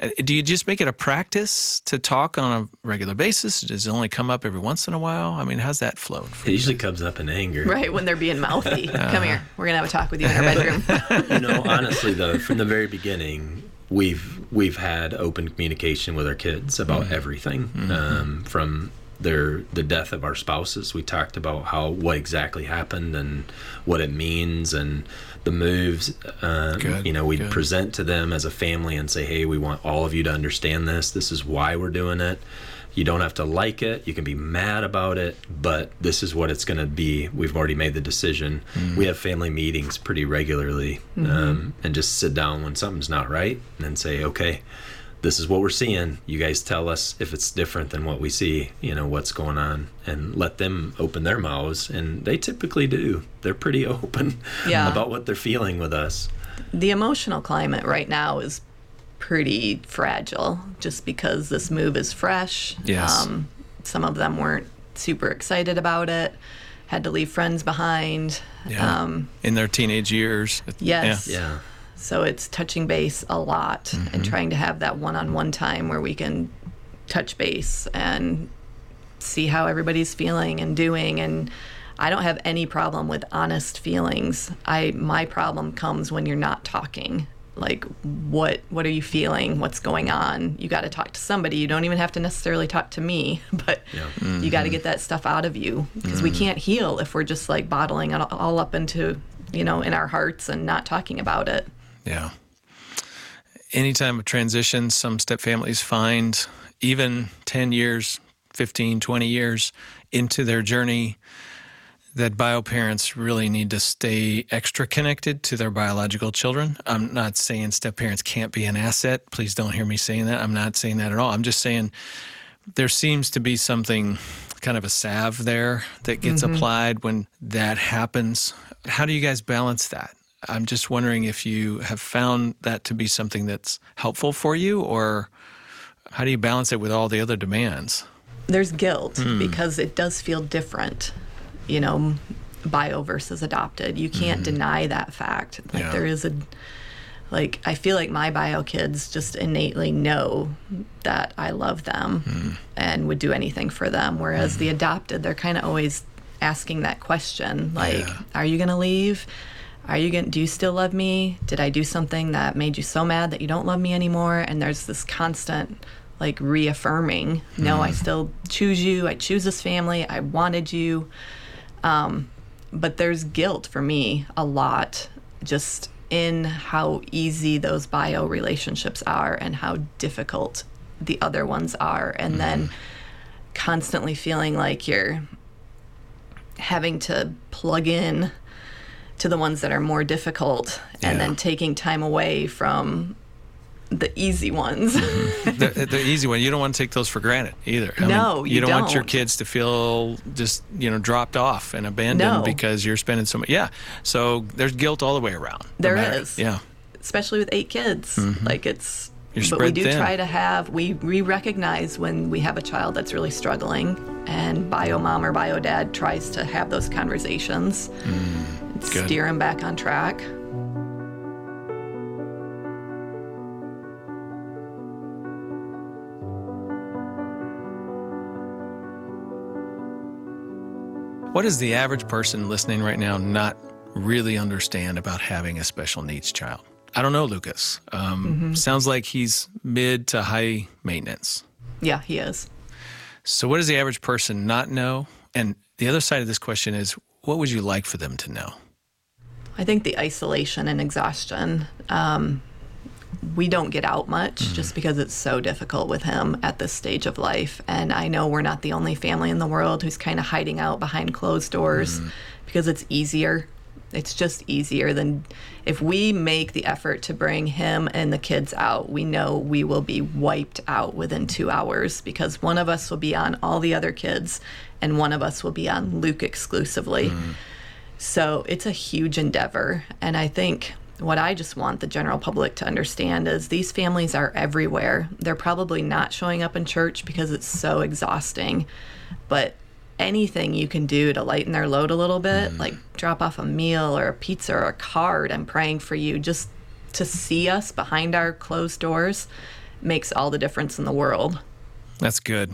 Speaker 3: Uh, do you just make it a practice to talk on a regular basis? Does it only come up every once in a while? I mean, how's that flow?
Speaker 2: It usually comes up in anger.
Speaker 1: Right, when they're being mouthy. uh, come here. We're going to have a talk with you in our bedroom.
Speaker 2: you know, honestly, though, from the very beginning, we've we've had open communication with our kids about mm-hmm. everything mm-hmm. Um, from their the death of our spouses we talked about how what exactly happened and what it means and the moves. Um, good, you know, we present to them as a family and say, hey, we want all of you to understand this. This is why we're doing it. You don't have to like it. You can be mad about it, but this is what it's going to be. We've already made the decision. Mm-hmm. We have family meetings pretty regularly mm-hmm. um, and just sit down when something's not right and then say, okay, this is what we're seeing. You guys tell us if it's different than what we see, you know, what's going on, and let them open their mouths. And they typically do. They're pretty open yeah. about what they're feeling with us.
Speaker 1: The emotional climate right now is pretty fragile just because this move is fresh.
Speaker 3: Yes. Um,
Speaker 1: some of them weren't super excited about it, had to leave friends behind.
Speaker 3: Yeah. Um, In their teenage years.
Speaker 1: Yes.
Speaker 2: Yeah. yeah.
Speaker 1: So it's touching base a lot mm-hmm. and trying to have that one on one time where we can touch base and see how everybody's feeling and doing and I don't have any problem with honest feelings. I my problem comes when you're not talking like what what are you feeling what's going on you got to talk to somebody you don't even have to necessarily talk to me but yeah. mm-hmm. you got to get that stuff out of you because mm-hmm. we can't heal if we're just like bottling it all up into you know in our hearts and not talking about it
Speaker 3: yeah anytime of transition some step families find even 10 years 15 20 years into their journey that bio parents really need to stay extra connected to their biological children. I'm not saying step parents can't be an asset. Please don't hear me saying that. I'm not saying that at all. I'm just saying there seems to be something kind of a salve there that gets mm-hmm. applied when that happens. How do you guys balance that? I'm just wondering if you have found that to be something that's helpful for you, or how do you balance it with all the other demands?
Speaker 1: There's guilt mm. because it does feel different you know, bio versus adopted. You can't mm-hmm. deny that fact. Like yeah. there is a like I feel like my bio kids just innately know that I love them mm. and would do anything for them whereas mm. the adopted they're kind of always asking that question like yeah. are you going to leave? Are you going to do you still love me? Did I do something that made you so mad that you don't love me anymore? And there's this constant like reaffirming, no, I mm. still choose you. I choose this family. I wanted you. Um, but there's guilt for me a lot just in how easy those bio relationships are and how difficult the other ones are. And mm-hmm. then constantly feeling like you're having to plug in to the ones that are more difficult and yeah. then taking time away from the easy ones.
Speaker 3: mm-hmm. the, the, easy one. You don't want to take those for granted either.
Speaker 1: I no,
Speaker 3: mean, you,
Speaker 1: you
Speaker 3: don't,
Speaker 1: don't,
Speaker 3: want your kids to feel just you know dropped off and abandoned no. because you're spending so much. Yeah. So there's guilt all the way around.
Speaker 1: There no is.
Speaker 3: Yeah.
Speaker 1: Especially with eight kids, mm-hmm. like it's. You're but we do
Speaker 3: thin.
Speaker 1: try to have we we recognize when we have a child that's really struggling, and bio mom or bio dad tries to have those conversations, mm, steer him back on track.
Speaker 3: What does the average person listening right now not really understand about having a special needs child? I don't know, Lucas. Um, mm-hmm. Sounds like he's mid to high maintenance.
Speaker 1: Yeah, he is.
Speaker 3: So, what does the average person not know? And the other side of this question is what would you like for them to know?
Speaker 1: I think the isolation and exhaustion. Um, we don't get out much mm-hmm. just because it's so difficult with him at this stage of life. And I know we're not the only family in the world who's kind of hiding out behind closed doors mm-hmm. because it's easier. It's just easier than if we make the effort to bring him and the kids out, we know we will be wiped out within two hours because one of us will be on all the other kids and one of us will be on Luke exclusively. Mm-hmm. So it's a huge endeavor. And I think what I just want the general public to understand is these families are everywhere. They're probably not showing up in church because it's so exhausting, but anything you can do to lighten their load a little bit, mm. like drop off a meal or a pizza or a card, I'm praying for you. Just to see us behind our closed doors makes all the difference in the world.
Speaker 3: That's good.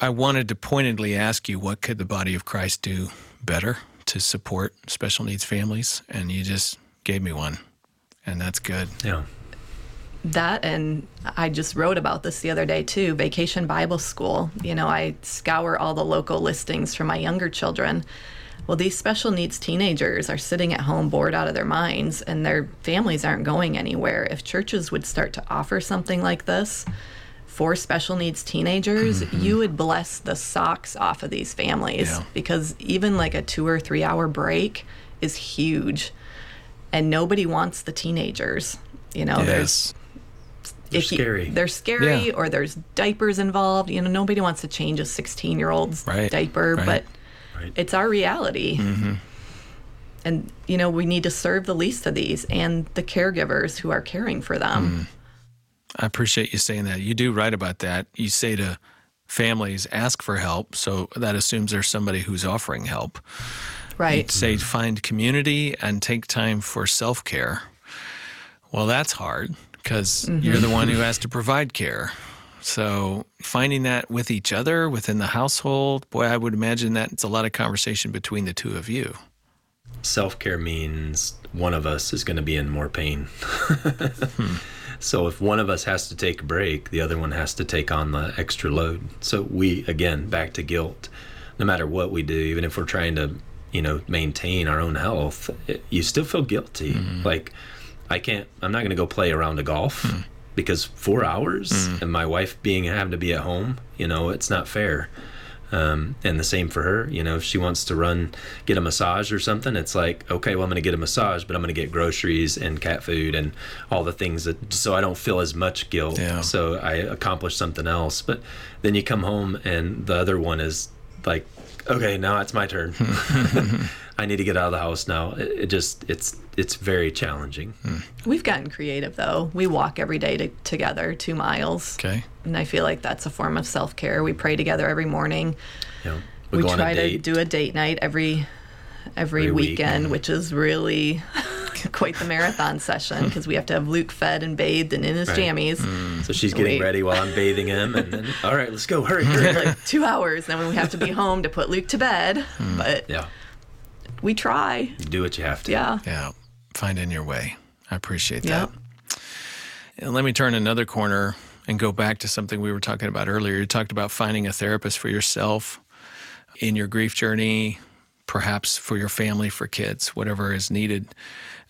Speaker 3: I wanted to pointedly ask you what could the body of Christ do better to support special needs families, and you just gave me one and that's good.
Speaker 2: Yeah.
Speaker 1: That and I just wrote about this the other day too. Vacation Bible School. You know, I scour all the local listings for my younger children. Well, these special needs teenagers are sitting at home bored out of their minds and their families aren't going anywhere. If churches would start to offer something like this for special needs teenagers, mm-hmm. you would bless the socks off of these families yeah. because even like a two or three hour break is huge. And nobody wants the teenagers. You know, yes. there's
Speaker 2: they're if scary.
Speaker 1: You, they're scary yeah. or there's diapers involved. You know, nobody wants to change a 16 year old's right. diaper, right. but right. it's our reality. Mm-hmm. And, you know, we need to serve the least of these and the caregivers who are caring for them. Mm.
Speaker 3: I appreciate you saying that. You do write about that. You say to families, ask for help. So that assumes there's somebody who's offering help.
Speaker 1: Right.
Speaker 3: You say find community and take time for self care. Well, that's hard because mm-hmm. you're the one who has to provide care. So finding that with each other within the household, boy, I would imagine that it's a lot of conversation between the two of you.
Speaker 2: Self care means one of us is going to be in more pain. hmm. So if one of us has to take a break, the other one has to take on the extra load. So we, again, back to guilt. No matter what we do, even if we're trying to, you know, maintain our own health, it, you still feel guilty. Mm-hmm. Like, I can't. I'm not going to go play around a golf mm. because four hours mm. and my wife being having to be at home. You know, it's not fair. Um, and the same for her. You know, if she wants to run, get a massage or something, it's like, okay, well, I'm going to get a massage, but I'm going to get groceries and cat food and all the things that, so I don't feel as much guilt. Yeah. So I accomplish something else. But then you come home and the other one is like, okay, now it's my turn. I need to get out of the house now. It, it just it's it's very challenging. Hmm.
Speaker 1: We've gotten creative though. We walk every day to, together, two miles.
Speaker 3: Okay.
Speaker 1: And I feel like that's a form of self care. We pray together every morning. Yeah. We, we try to do a date night every every, every weekend, week. which is really quite the marathon session because we have to have Luke fed and bathed and in his right. jammies. Mm.
Speaker 2: So she's getting we, ready while I'm bathing him, and then all right, let's go, hurry, hurry.
Speaker 1: like two hours. Then we have to be home to put Luke to bed. Mm. But
Speaker 2: yeah
Speaker 1: we try.
Speaker 2: You do what you have to.
Speaker 1: Yeah.
Speaker 3: Yeah. Find in your way. I appreciate that. And let me turn another corner and go back to something we were talking about earlier. You talked about finding a therapist for yourself in your grief journey, perhaps for your family, for kids, whatever is needed.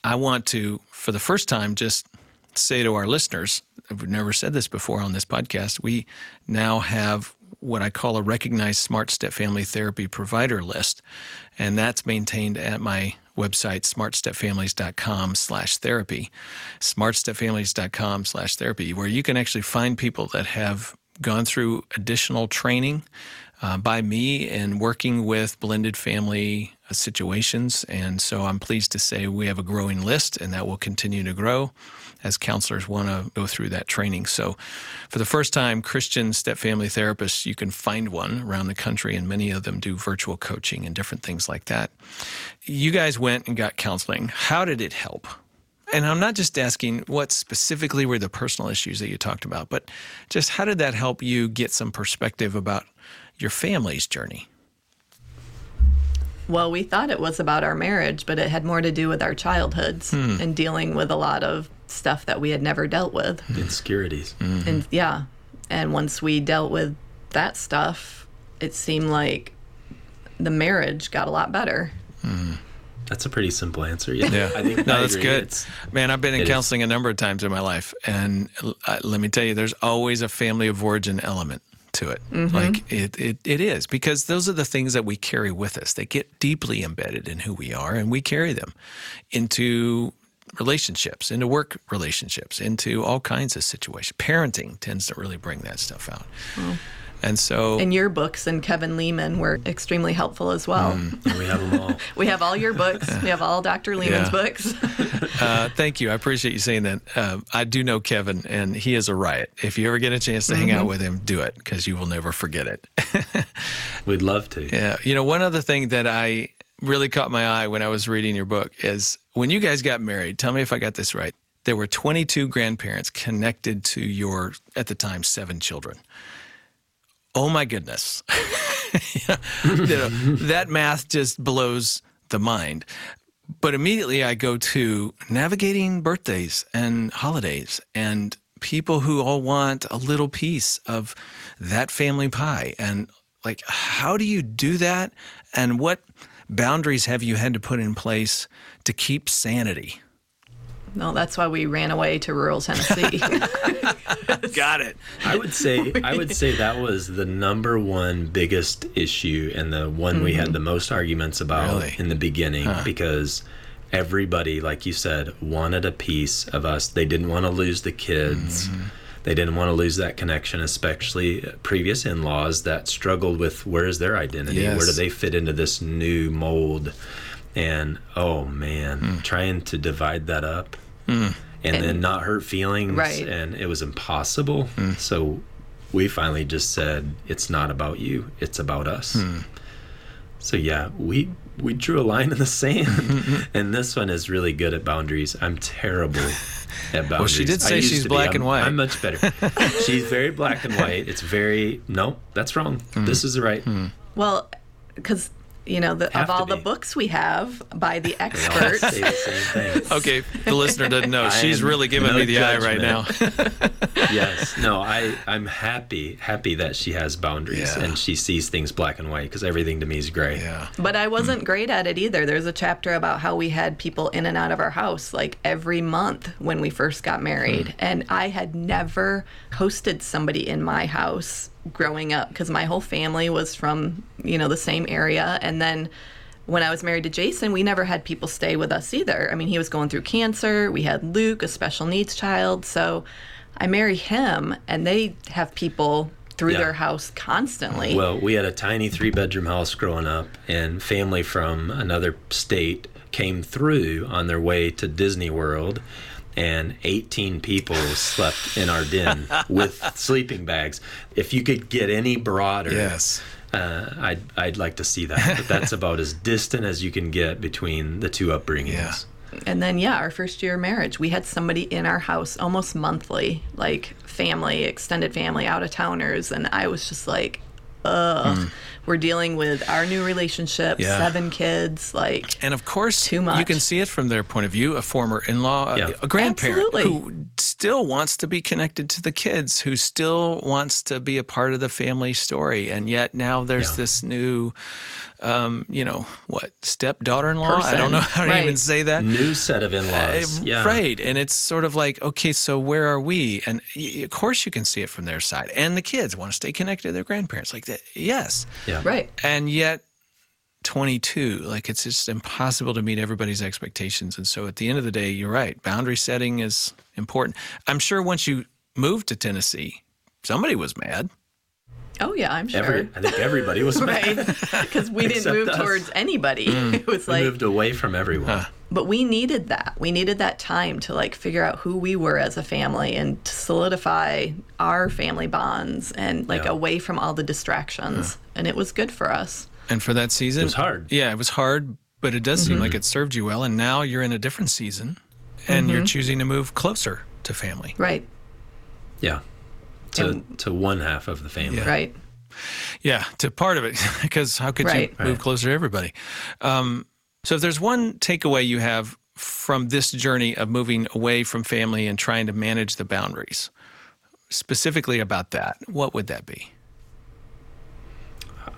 Speaker 3: I want to, for the first time, just say to our listeners, I've never said this before on this podcast, we now have what I call a recognized Smart Step Family Therapy provider list, and that's maintained at my website smartstepfamilies.com slash therapy smartstepfamilies.com slash therapy where you can actually find people that have gone through additional training uh, by me and working with blended family uh, situations and so i'm pleased to say we have a growing list and that will continue to grow as counselors want to go through that training. So, for the first time, Christian step family therapists, you can find one around the country, and many of them do virtual coaching and different things like that. You guys went and got counseling. How did it help? And I'm not just asking what specifically were the personal issues that you talked about, but just how did that help you get some perspective about your family's journey?
Speaker 1: Well, we thought it was about our marriage, but it had more to do with our childhoods hmm. and dealing with a lot of stuff that we had never dealt with.
Speaker 2: Insecurities.
Speaker 1: Mm-hmm. And yeah. And once we dealt with that stuff, it seemed like the marriage got a lot better.
Speaker 2: Mm. That's a pretty simple answer. Yeah, yeah.
Speaker 3: I think no, I that's agree. good. It's, Man, I've been in counseling is. a number of times in my life, and uh, let me tell you, there's always a family of origin element to it. Mm-hmm. Like it, it, it is because those are the things that we carry with us. They get deeply embedded in who we are, and we carry them into relationships, into work relationships, into all kinds of situations. Parenting tends to really bring that stuff out. Mm. And so,
Speaker 1: and your books and Kevin Leman were extremely helpful as well.
Speaker 2: Mm, we have them all.
Speaker 1: we have all your books. We have all Dr. Leman's yeah. books.
Speaker 3: uh, thank you. I appreciate you saying that. Uh, I do know Kevin, and he is a riot. If you ever get a chance to mm-hmm. hang out mm-hmm. with him, do it because you will never forget it.
Speaker 2: We'd love to.
Speaker 3: Yeah. You know, one other thing that I really caught my eye when I was reading your book is when you guys got married. Tell me if I got this right. There were 22 grandparents connected to your, at the time, seven children oh my goodness. you know, that math just blows the mind. But immediately I go to navigating birthdays and holidays and people who all want a little piece of that family pie. And like, how do you do that? And what boundaries have you had to put in place to keep sanity?
Speaker 1: No, that's why we ran away to rural Tennessee.
Speaker 3: Got it.
Speaker 2: I would say I would say that was the number one biggest issue and the one mm-hmm. we had mm-hmm. the most arguments about really? in the beginning huh. because everybody, like you said, wanted a piece of us. They didn't want to lose the kids. Mm-hmm. They didn't want to lose that connection, especially previous in laws that struggled with where is their identity? Yes. Where do they fit into this new mold? And oh man, mm. trying to divide that up mm. and, and, then not hurt feelings.
Speaker 1: Right.
Speaker 2: And it was impossible. Mm. So we finally just said, it's not about you, it's about us. Hmm. So yeah, we we drew a line in the sand, and this one is really good at boundaries. I'm terrible at boundaries.
Speaker 3: Well, she did say she's black and white.
Speaker 2: I'm much better. she's very black and white. It's very no, that's wrong. Mm. This is right. Mm.
Speaker 1: Well, because you know, the, of all the books we have by the experts.
Speaker 2: The
Speaker 3: okay, the listener doesn't know. She's really giving no me the judgment. eye right
Speaker 2: now. yes, no, I I'm happy happy that she has boundaries yeah. and she sees things black and white because everything to me is gray.
Speaker 3: Yeah.
Speaker 1: But I wasn't great at it either. There's a chapter about how we had people in and out of our house like every month when we first got married, hmm. and I had never hosted somebody in my house growing up because my whole family was from you know the same area and then when I was married to Jason, we never had people stay with us either. I mean, he was going through cancer. We had Luke, a special needs child. So I marry him, and they have people through yeah. their house constantly.
Speaker 2: Well, we had a tiny three bedroom house growing up, and family from another state came through on their way to Disney World and 18 people slept in our den with sleeping bags. If you could get any broader,
Speaker 3: yes.
Speaker 2: Uh, I'd, I'd like to see that. But that's about as distant as you can get between the two upbringings.
Speaker 3: Yeah.
Speaker 1: And then, yeah, our first year of marriage, we had somebody in our house almost monthly, like family, extended family, out of towners. And I was just like, ugh. Mm we're dealing with our new relationship, yeah. seven kids, like
Speaker 3: and of course
Speaker 1: too much.
Speaker 3: You can see it from their point of view. A former in-law, yeah. a, a, grandparent
Speaker 1: Absolutely.
Speaker 3: who still wants to be connected to the kids, who still wants to be a part of the family story, and yet now there's yeah. this new um, you know, what, stepdaughter-in-law? I don't know how right. to even say that.
Speaker 2: New set of in-laws. Uh, yeah.
Speaker 3: Right. And it's sort of like, okay, so where are we? And of course you can see it from their side. And the kids want to stay connected to their grandparents. Like that. Yes.
Speaker 2: Yeah.
Speaker 1: Right.
Speaker 3: And yet 22 like it's just impossible to meet everybody's expectations and so at the end of the day you're right boundary setting is important i'm sure once you moved to tennessee somebody was mad
Speaker 1: Oh yeah, I'm sure.
Speaker 2: Every, I think everybody was
Speaker 1: right because we didn't move us. towards anybody. Mm. It was
Speaker 2: we
Speaker 1: like
Speaker 2: moved away from everyone. Huh.
Speaker 1: But we needed that. We needed that time to like figure out who we were as a family and to solidify our family bonds and like yeah. away from all the distractions. Yeah. And it was good for us.
Speaker 3: And for that season,
Speaker 2: it was hard.
Speaker 3: Yeah, it was hard, but it does mm-hmm. seem like it served you well. And now you're in a different season, and mm-hmm. you're choosing to move closer to family.
Speaker 1: Right.
Speaker 2: Yeah to and, to one half of the family.
Speaker 1: Yeah. Right.
Speaker 3: Yeah, to part of it, because how could right. you move right. closer to everybody? Um, so, if there's one takeaway you have from this journey of moving away from family and trying to manage the boundaries, specifically about that, what would that be?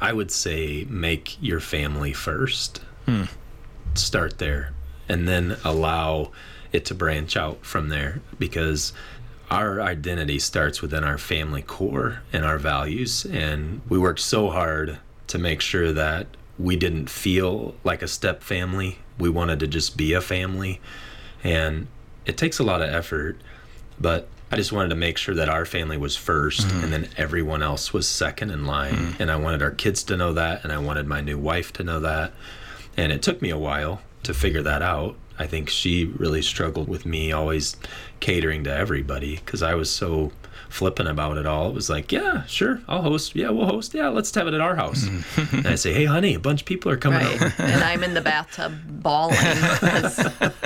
Speaker 2: I would say make your family first. Hmm. Start there, and then allow it to branch out from there because our identity starts within our family core and our values. And we worked so hard to make sure that we didn't feel like a step family. We wanted to just be a family. And it takes a lot of effort, but I just wanted to make sure that our family was 1st mm-hmm. and then everyone else was second in line. Mm-hmm. And I wanted our kids to know that, and I wanted my new wife to know that. And it took me a while to figure that out. I think she really struggled with me always catering to everybody because I was so flippant about it all. It was like, yeah, sure, I'll host. Yeah, we'll host. Yeah, let's have it at our house. and I say, hey, honey, a bunch of people are coming right. over.
Speaker 1: and I'm in the bathtub bawling.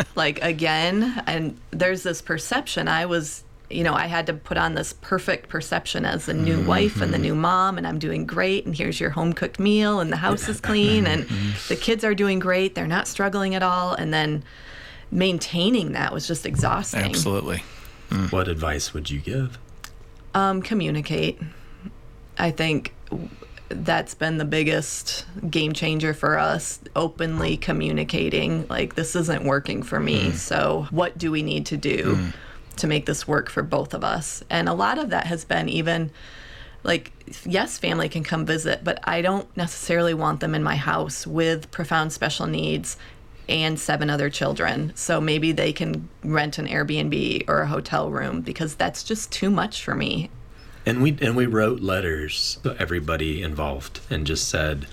Speaker 1: like, again, and there's this perception. I was you know, I had to put on this perfect perception as the new mm-hmm. wife and the new mom, and I'm doing great, and here's your home cooked meal, and the house is clean, and mm-hmm. the kids are doing great. They're not struggling at all. And then maintaining that was just exhausting.
Speaker 3: Absolutely.
Speaker 2: Mm. What advice would you give?
Speaker 1: Um, communicate. I think that's been the biggest game changer for us openly communicating like this isn't working for me mm. so what do we need to do mm. To make this work for both of us. And a lot of that has been even like yes family can come visit but i don't necessarily want them in my house with profound special needs and seven other children. So maybe they can rent an airbnb or a hotel room because that's just too much for me.
Speaker 2: And we and we wrote letters to everybody involved and just said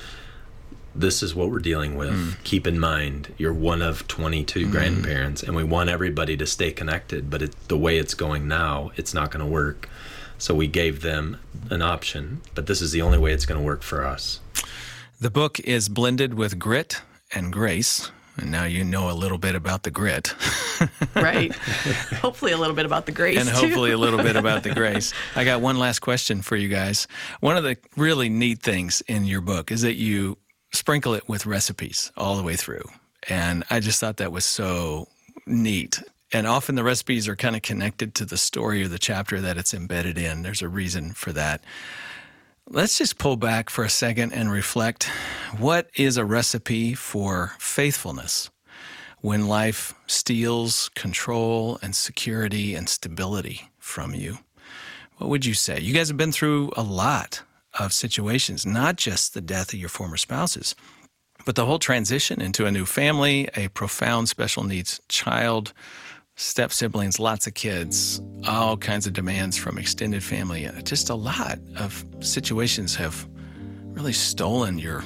Speaker 2: this is what we're dealing with. Mm. Keep in mind, you're one of 22 mm. grandparents, and we want everybody to stay connected. But it, the way it's going now, it's not going to work. So we gave them an option, but this is the only way it's going to work for us.
Speaker 3: The book is blended with grit and grace. And now you know a little bit about the grit.
Speaker 1: right. Hopefully, a little bit about the grace.
Speaker 3: And hopefully, a little bit about the grace. I got one last question for you guys. One of the really neat things in your book is that you sprinkle it with recipes all the way through. And I just thought that was so neat. And often the recipes are kind of connected to the story or the chapter that it's embedded in. There's a reason for that. Let's just pull back for a second and reflect. What is a recipe for faithfulness when life steals control and security and stability from you? What would you say? You guys have been through a lot of situations, not just the death of your former spouses, but the whole transition into a new family, a profound special needs child, step siblings, lots of kids, all kinds of demands from extended family. Just a lot of situations have really stolen your,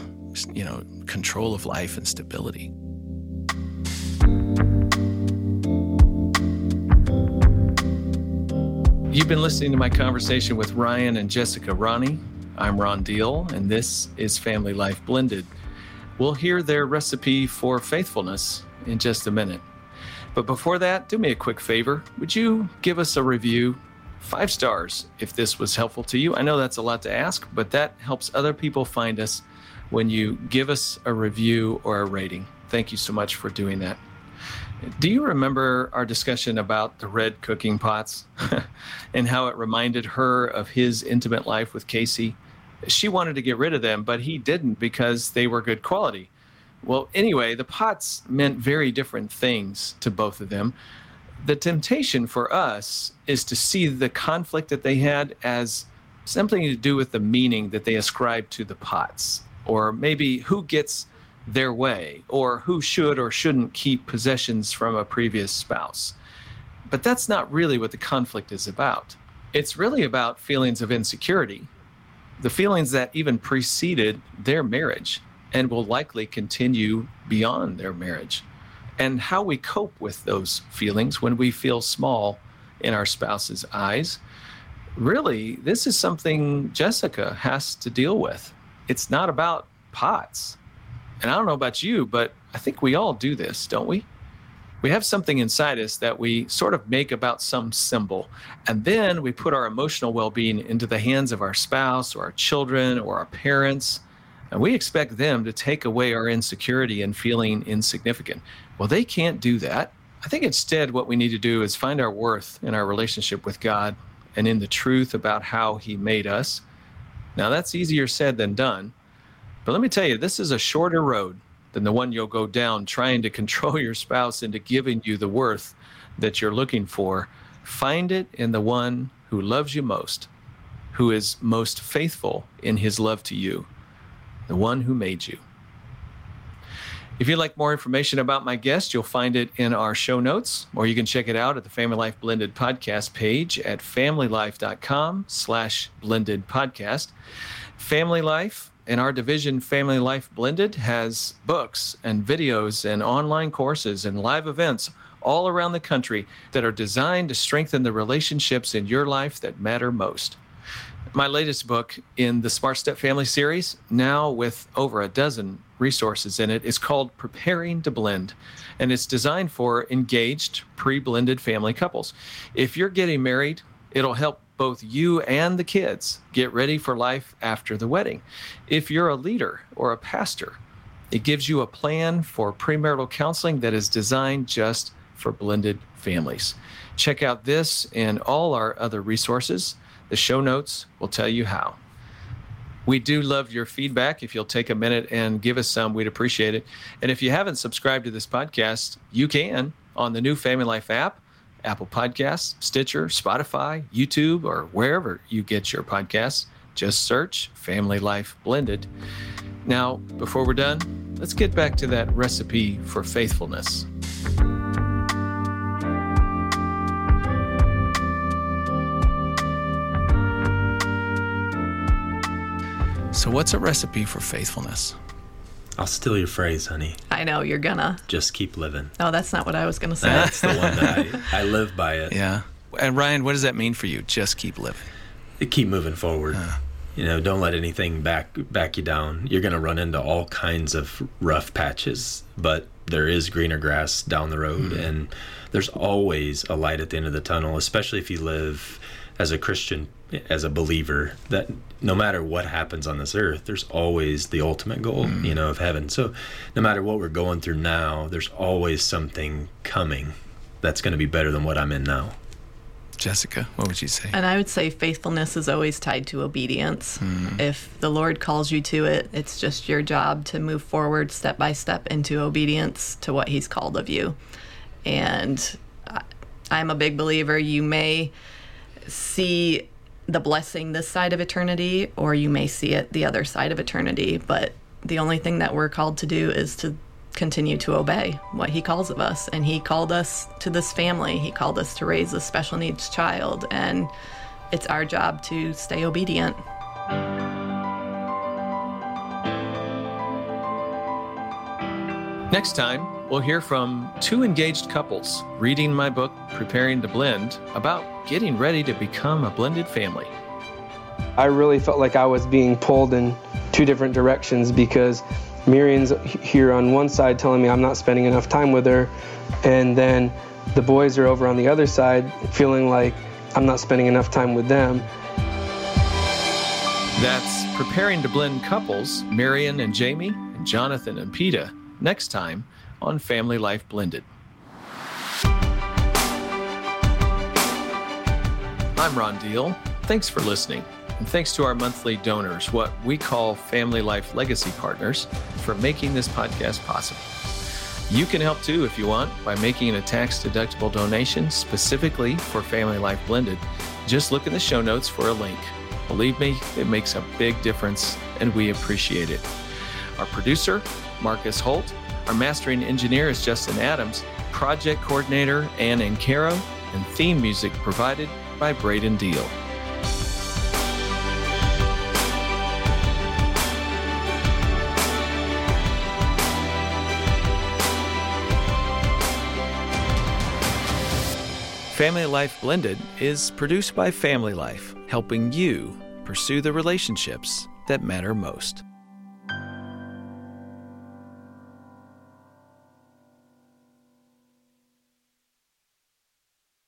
Speaker 3: you know, control of life and stability. You've been listening to my conversation with Ryan and Jessica Ronne. I'm Ron Deal, and this is Family Life Blended. We'll hear their recipe for faithfulness in just a minute. But before that, do me a quick favor. Would you give us a review? Five stars if this was helpful to you. I know that's a lot to ask, but that helps other people find us when you give us a review or a rating. Thank you so much for doing that. Do you remember our discussion about the red cooking pots and how it reminded her of his intimate life with Casey? She wanted to get rid of them, but he didn't because they were good quality. Well, anyway, the pots meant very different things to both of them. The temptation for us is to see the conflict that they had as something to do with the meaning that they ascribed to the pots, or maybe who gets their way, or who should or shouldn't keep possessions from a previous spouse. But that's not really what the conflict is about. It's really about feelings of insecurity, the feelings that even preceded their marriage and will likely continue beyond their marriage. And how we cope with those feelings when we feel small in our spouse's eyes. Really, this is something Jessica has to deal with. It's not about pots. And I don't know about you, but I think we all do this, don't we? We have something inside us that we sort of make about some symbol. And then we put our emotional well being into the hands of our spouse or our children or our parents and we expect them to take away our insecurity and feeling insignificant. Well, they can't do that. I think instead, what we need to do is find our worth in our relationship with God and in the truth about how He made us. Now, that's easier said than done. But let me tell you, this is a shorter road than the one you'll go down trying to control your spouse into giving you the worth that you're looking for. Find it in the one who loves you most, who is most faithful in his love to you the one who made you. If you'd like more information about my guest, you'll find it in our show notes, or you can check it out at the Family Life Blended podcast page at familylife.com slash blended podcast. Family Life and our division Family Life Blended has books and videos and online courses and live events all around the country that are designed to strengthen the relationships in your life that matter most my latest book in the Smart Step Family series, now with over a dozen resources in it, is called Preparing to Blend. And it's designed for engaged, pre blended family couples. If you're getting married, it'll help both you and the kids get ready for life after the wedding. If you're a leader or a pastor, it gives you a plan for premarital counseling that is designed just for blended families. Check out this and all our other resources the show notes will tell you how. We do love your feedback. If you'll take a minute and give us some, we'd appreciate it. And if you haven't subscribed to this podcast, you can on the new Family Life app, Apple Podcasts, Stitcher, Spotify, YouTube, or wherever you get your podcasts. Just search Family Life Blended. Now, before we're done, let's get back to that recipe for faithfulness. So, what's a recipe for faithfulness?
Speaker 2: I'll steal your phrase, honey.
Speaker 1: I know you're gonna.
Speaker 2: Just keep living.
Speaker 1: No, that's not what I was gonna say.
Speaker 2: That's the one that I, I live by it.
Speaker 3: Yeah. And Ryan, what does that mean for you? Just keep living.
Speaker 2: Keep moving forward. Uh, you know, don't let anything back back you down. You're going to run into all kinds of rough patches, but there is greener grass down the road, mm-hmm. and there's always a light at the end of the tunnel. Especially if you live as a Christian, as a believer, that no matter what happens on this earth, there's always the ultimate goal, mm. you know, of heaven. So no matter what we're going through now, there's always something coming that's going to be better than what I'm in now.
Speaker 3: Jessica, what would you say?
Speaker 1: And I would say faithfulness is always tied to obedience. Mm. If the Lord calls you to it, it's just your job to move forward step by step into obedience to what He's called of you. And I'm a big believer. You may see the blessing this side of eternity, or you may see it the other side of eternity. But the only thing that we're called to do is to continue to obey what he calls of us. And he called us to this family, he called us to raise a special needs child. And it's our job to stay obedient.
Speaker 3: Next time, we'll hear from two engaged couples reading my book, Preparing to Blend, about getting ready to become a blended family.
Speaker 4: I really felt like I was being pulled in two different directions because Miriam's here on one side telling me I'm not spending enough time with her, and then the boys are over on the other side feeling like I'm not spending enough time with them.
Speaker 3: That's Preparing to Blend Couples, Marion and Jamie, and Jonathan and Peta next time on Family Life Blended. I'm Ron Deal. Thanks for listening. And thanks to our monthly donors, what we call Family Life Legacy Partners, for making this podcast possible. You can help too if you want by making a tax deductible donation specifically for Family Life Blended. Just look in the show notes for a link. Believe me, it makes a big difference and we appreciate it. Our producer, Marcus Holt, our mastering engineer is Justin Adams, project coordinator Ann Ancaro, and theme music provided by Braden Deal. Family Life Blended is produced by Family Life, helping you pursue the relationships that matter most.